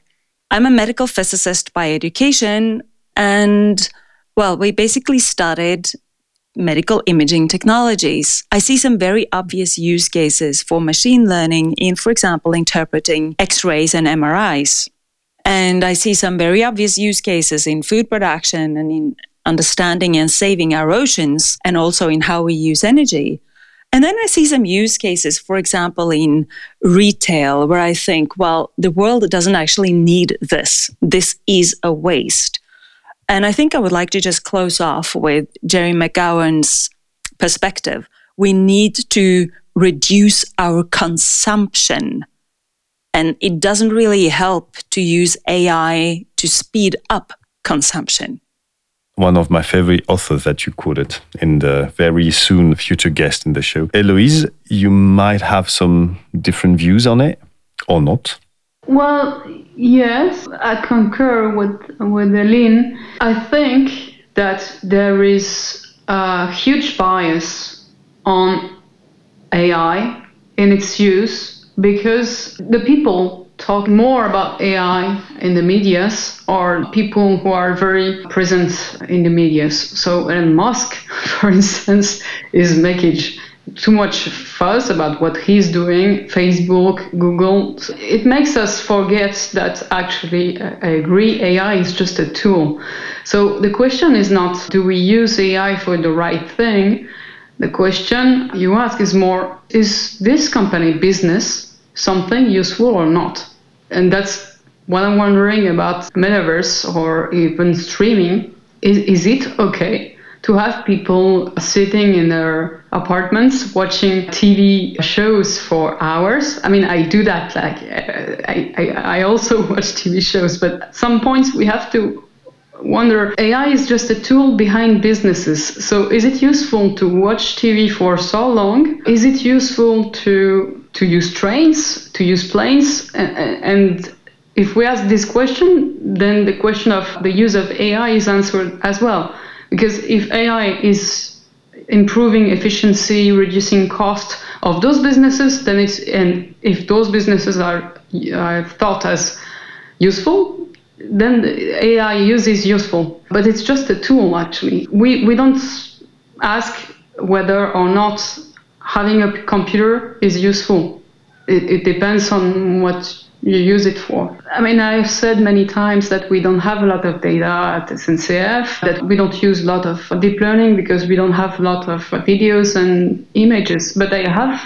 I'm a medical physicist by education. And well, we basically started medical imaging technologies. I see some very obvious use cases for machine learning in, for example, interpreting X rays and MRIs. And I see some very obvious use cases in food production and in understanding and saving our oceans, and also in how we use energy. And then I see some use cases, for example, in retail, where I think, well, the world doesn't actually need this. This is a waste. And I think I would like to just close off with Gerry McGovern's perspective. We need to reduce our consumption. And it doesn't really help to use AI to speed up consumption one of my favorite authors that you quoted in the very soon future guest in the show. Héloïse, you might have some different views on it or not. Well, yes, I concur with with Elin. I think that there is a huge bias on AI in its use because the people talk more about AI in the medias or people who are very present in the medias. So Elon Musk, for instance, is making too much fuss about what he's doing, Facebook, Google. It makes us forget that actually, uh, I agree, AI is just a tool. So the question is not do we use AI for the right thing? The question you ask is more is this company business something useful or not. And that's what I'm wondering about metaverse or even streaming. Is, is it okay to have people sitting in their apartments watching TV shows for hours? I mean, I do that. Like, uh, I, I, I also watch TV shows, but at some points we have to wonder AI is just a tool behind businesses. So is it useful to watch TV for so long? Is it useful to to use trains, to use planes? And, and if we ask this question, then the question of the use of AI is answered as well. Because if AI is improving efficiency, reducing cost of those businesses, then it's and if those businesses are, thought as useful, then AI use is useful, but it's just a tool actually. We, we don't ask whether or not having a computer is useful. It, it depends on what you use it for. I mean, I've said many times that we don't have a lot of data at SNCF, that we don't use a lot of deep learning because we don't have a lot of videos and images. But I have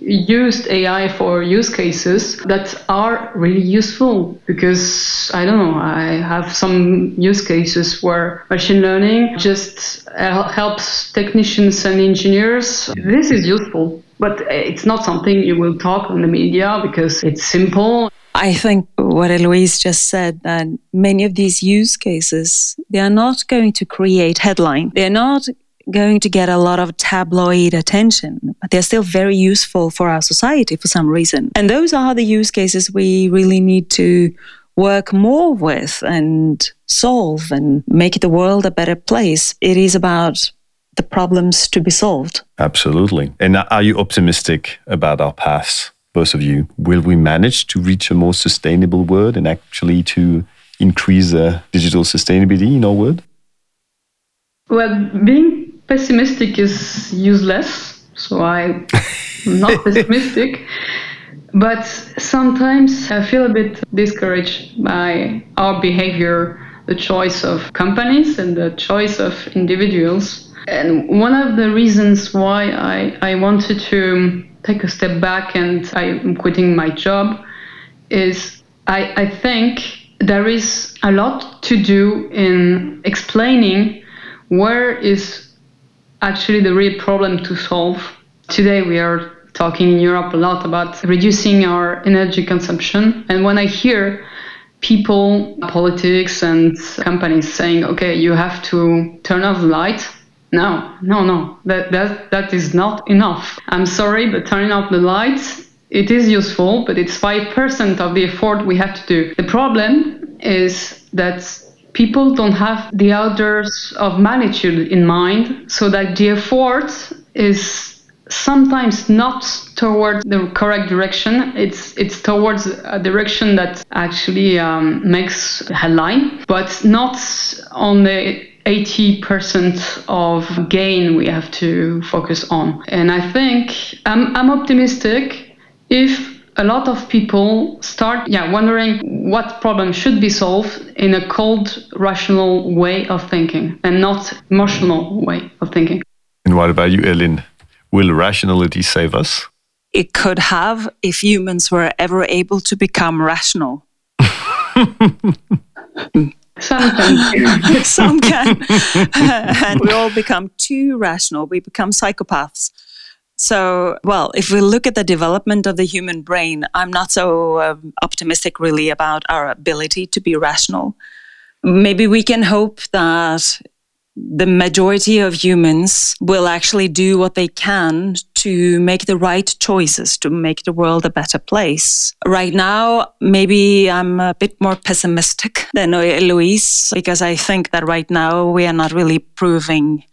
used AI for use cases that are really useful because I don't know, I have some use cases where machine learning just helps technicians and engineers. This is useful, but uh, it's not something you will talk on the media because it's simple. I think what Héloïse just said that many of these use cases they are not going to create headline. They're not going to get a lot of tabloid attention, but they're still very useful for our society for some reason. And those are the use cases we really need to work more with and solve and make the world a better place. It is about the problems to be solved. Absolutely. And are you optimistic about our paths, both of you? Will we manage to reach a more sustainable world and actually to increase uh, digital sustainability in our world? Well, being pessimistic is useless. So I'm not pessimistic. But sometimes I feel a bit discouraged by our behavior, the choice of companies and the choice of individuals. And one of the reasons why I, I wanted to take a step back and I'm quitting my job is I, I think there is a lot to do in explaining where is actually the real problem to solve. Today we are talking in Europe a lot about reducing our energy consumption. And when I hear people, politics, and companies saying, okay, you have to turn off the light. No, no, no, that, that, that is not enough. I'm sorry, but turning off the lights, it is useful, but it's 5% of the effort we have to do. The problem is that people don't have the orders of magnitude in mind, so that the effort is sometimes not towards the correct direction. It's it's towards a direction that actually um, makes headline, but not on the 80% of gain we have to focus on. And I think I'm, I'm optimistic if a lot of people start yeah wondering what problem should be solved in a cold rational way of thinking and not emotional way of thinking. And what about you Elin? Will rationality save us? It could have if humans were ever able to become rational some can some can. And we all become too rational. We become psychopaths. So, well, if we look at the development of the human brain, I'm not so um, optimistic really about our ability to be rational. Maybe we can hope that the majority of humans will actually do what they can to make the right choices to make the world a better place. Right now, maybe I'm a bit more pessimistic than Héloïse because I think that right now we are not really proving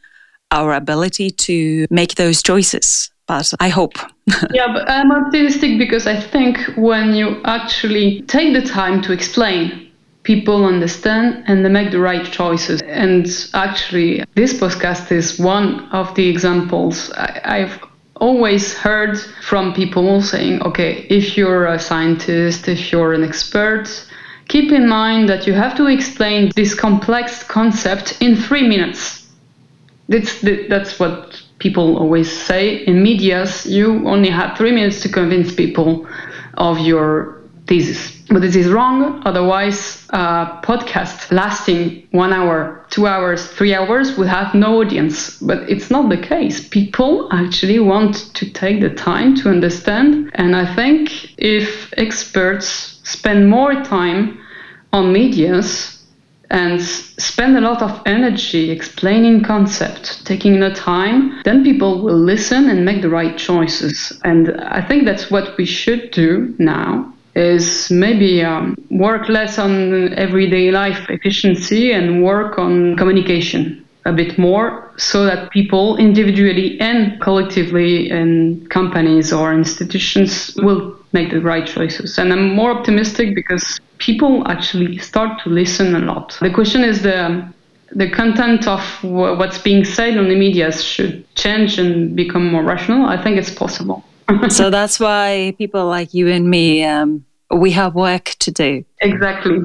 our ability to make those choices but I hope. yeah, but I'm optimistic because I think when you actually take the time to explain, people understand and they make the right choices. And actually, this podcast is one of the examples. I, I've always heard from people saying, okay, if you're a scientist, if you're an expert, keep in mind that you have to explain this complex concept in three minutes. That's, that's what people always say in medias you only have three minutes to convince people of your thesis but this is wrong otherwise a podcast lasting one hour two hours three hours would have no audience. But it's not the case. People actually want to take the time to understand and i think if experts spend more time on medias and spend a lot of energy explaining concept taking the time then people will listen and make the right choices. And i think that's what we should do now is maybe um, work less on everyday life efficiency and work on communication a bit more so that people individually and collectively in companies or institutions will make the right choices and i'm more optimistic because people actually start to listen a lot. The question is the the content of what's being said on the media should change and become more rational. I think it's possible. so that's why people like you and me, um, we have work to do. Exactly.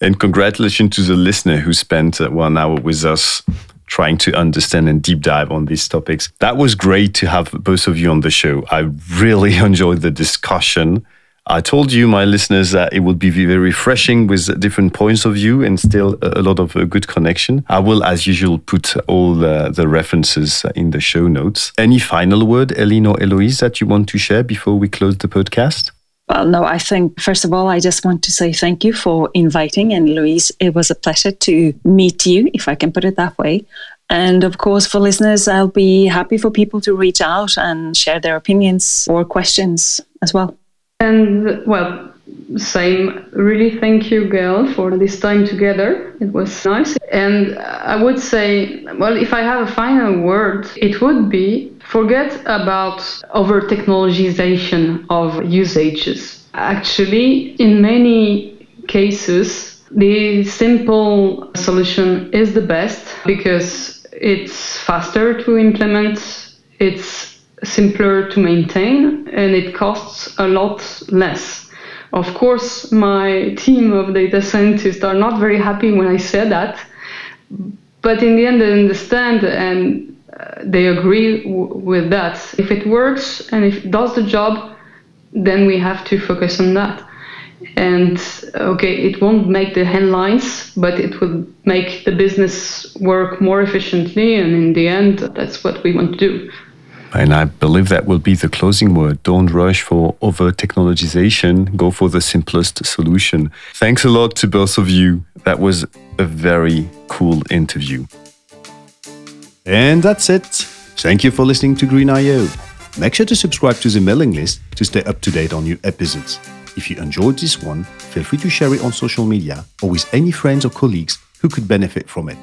And congratulations to the listener who spent uh, one hour with us trying to understand and deep dive on these topics. That was great to have both of you on the show. I really enjoyed the discussion. I told you, my listeners, that it would be very refreshing with different points of view and still a lot of a good connection. I will, as usual, put all the, the references in the show notes. Any final word, Elin or Héloïse, that you want to share before we close the podcast? Well, no, I think, first of all, I just want to say thank you for inviting. And Héloïse, it was a pleasure to meet you, if I can put it that way. And of course, for listeners, I'll be happy for people to reach out and share their opinions or questions as well. And well, same. Really, thank you, Gaël, for this time together. It was nice. And I would say, well, if I have a final word, it would be forget about over technologization of usages. Actually, in many cases, the simple solution is the best because it's faster to implement, it's simpler to maintain and it costs a lot less. Of course, my team of data scientists are not very happy when I say that, but in the end, they understand and they agree w- with that. If it works and if it does the job, then we have to focus on that. And okay, it won't make the headlines, but it will make the business work more efficiently. And in the end, that's what we want to do. And I believe that will be the closing word. Don't rush for over technologization. Go for the simplest solution. Thanks a lot to both of you. That was a very cool interview. And that's it. Thank you for listening to Green I/O. Make sure to subscribe to the mailing list to stay up to date on new episodes. If you enjoyed this one, feel free to share it on social media or with any friends or colleagues who could benefit from it.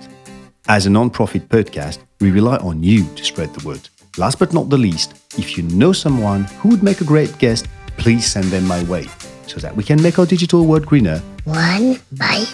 As a non-profit podcast, we rely on you to spread the word. Last but not the least, if you know someone who would make a great guest, please send them my way so that we can make our digital world greener one byte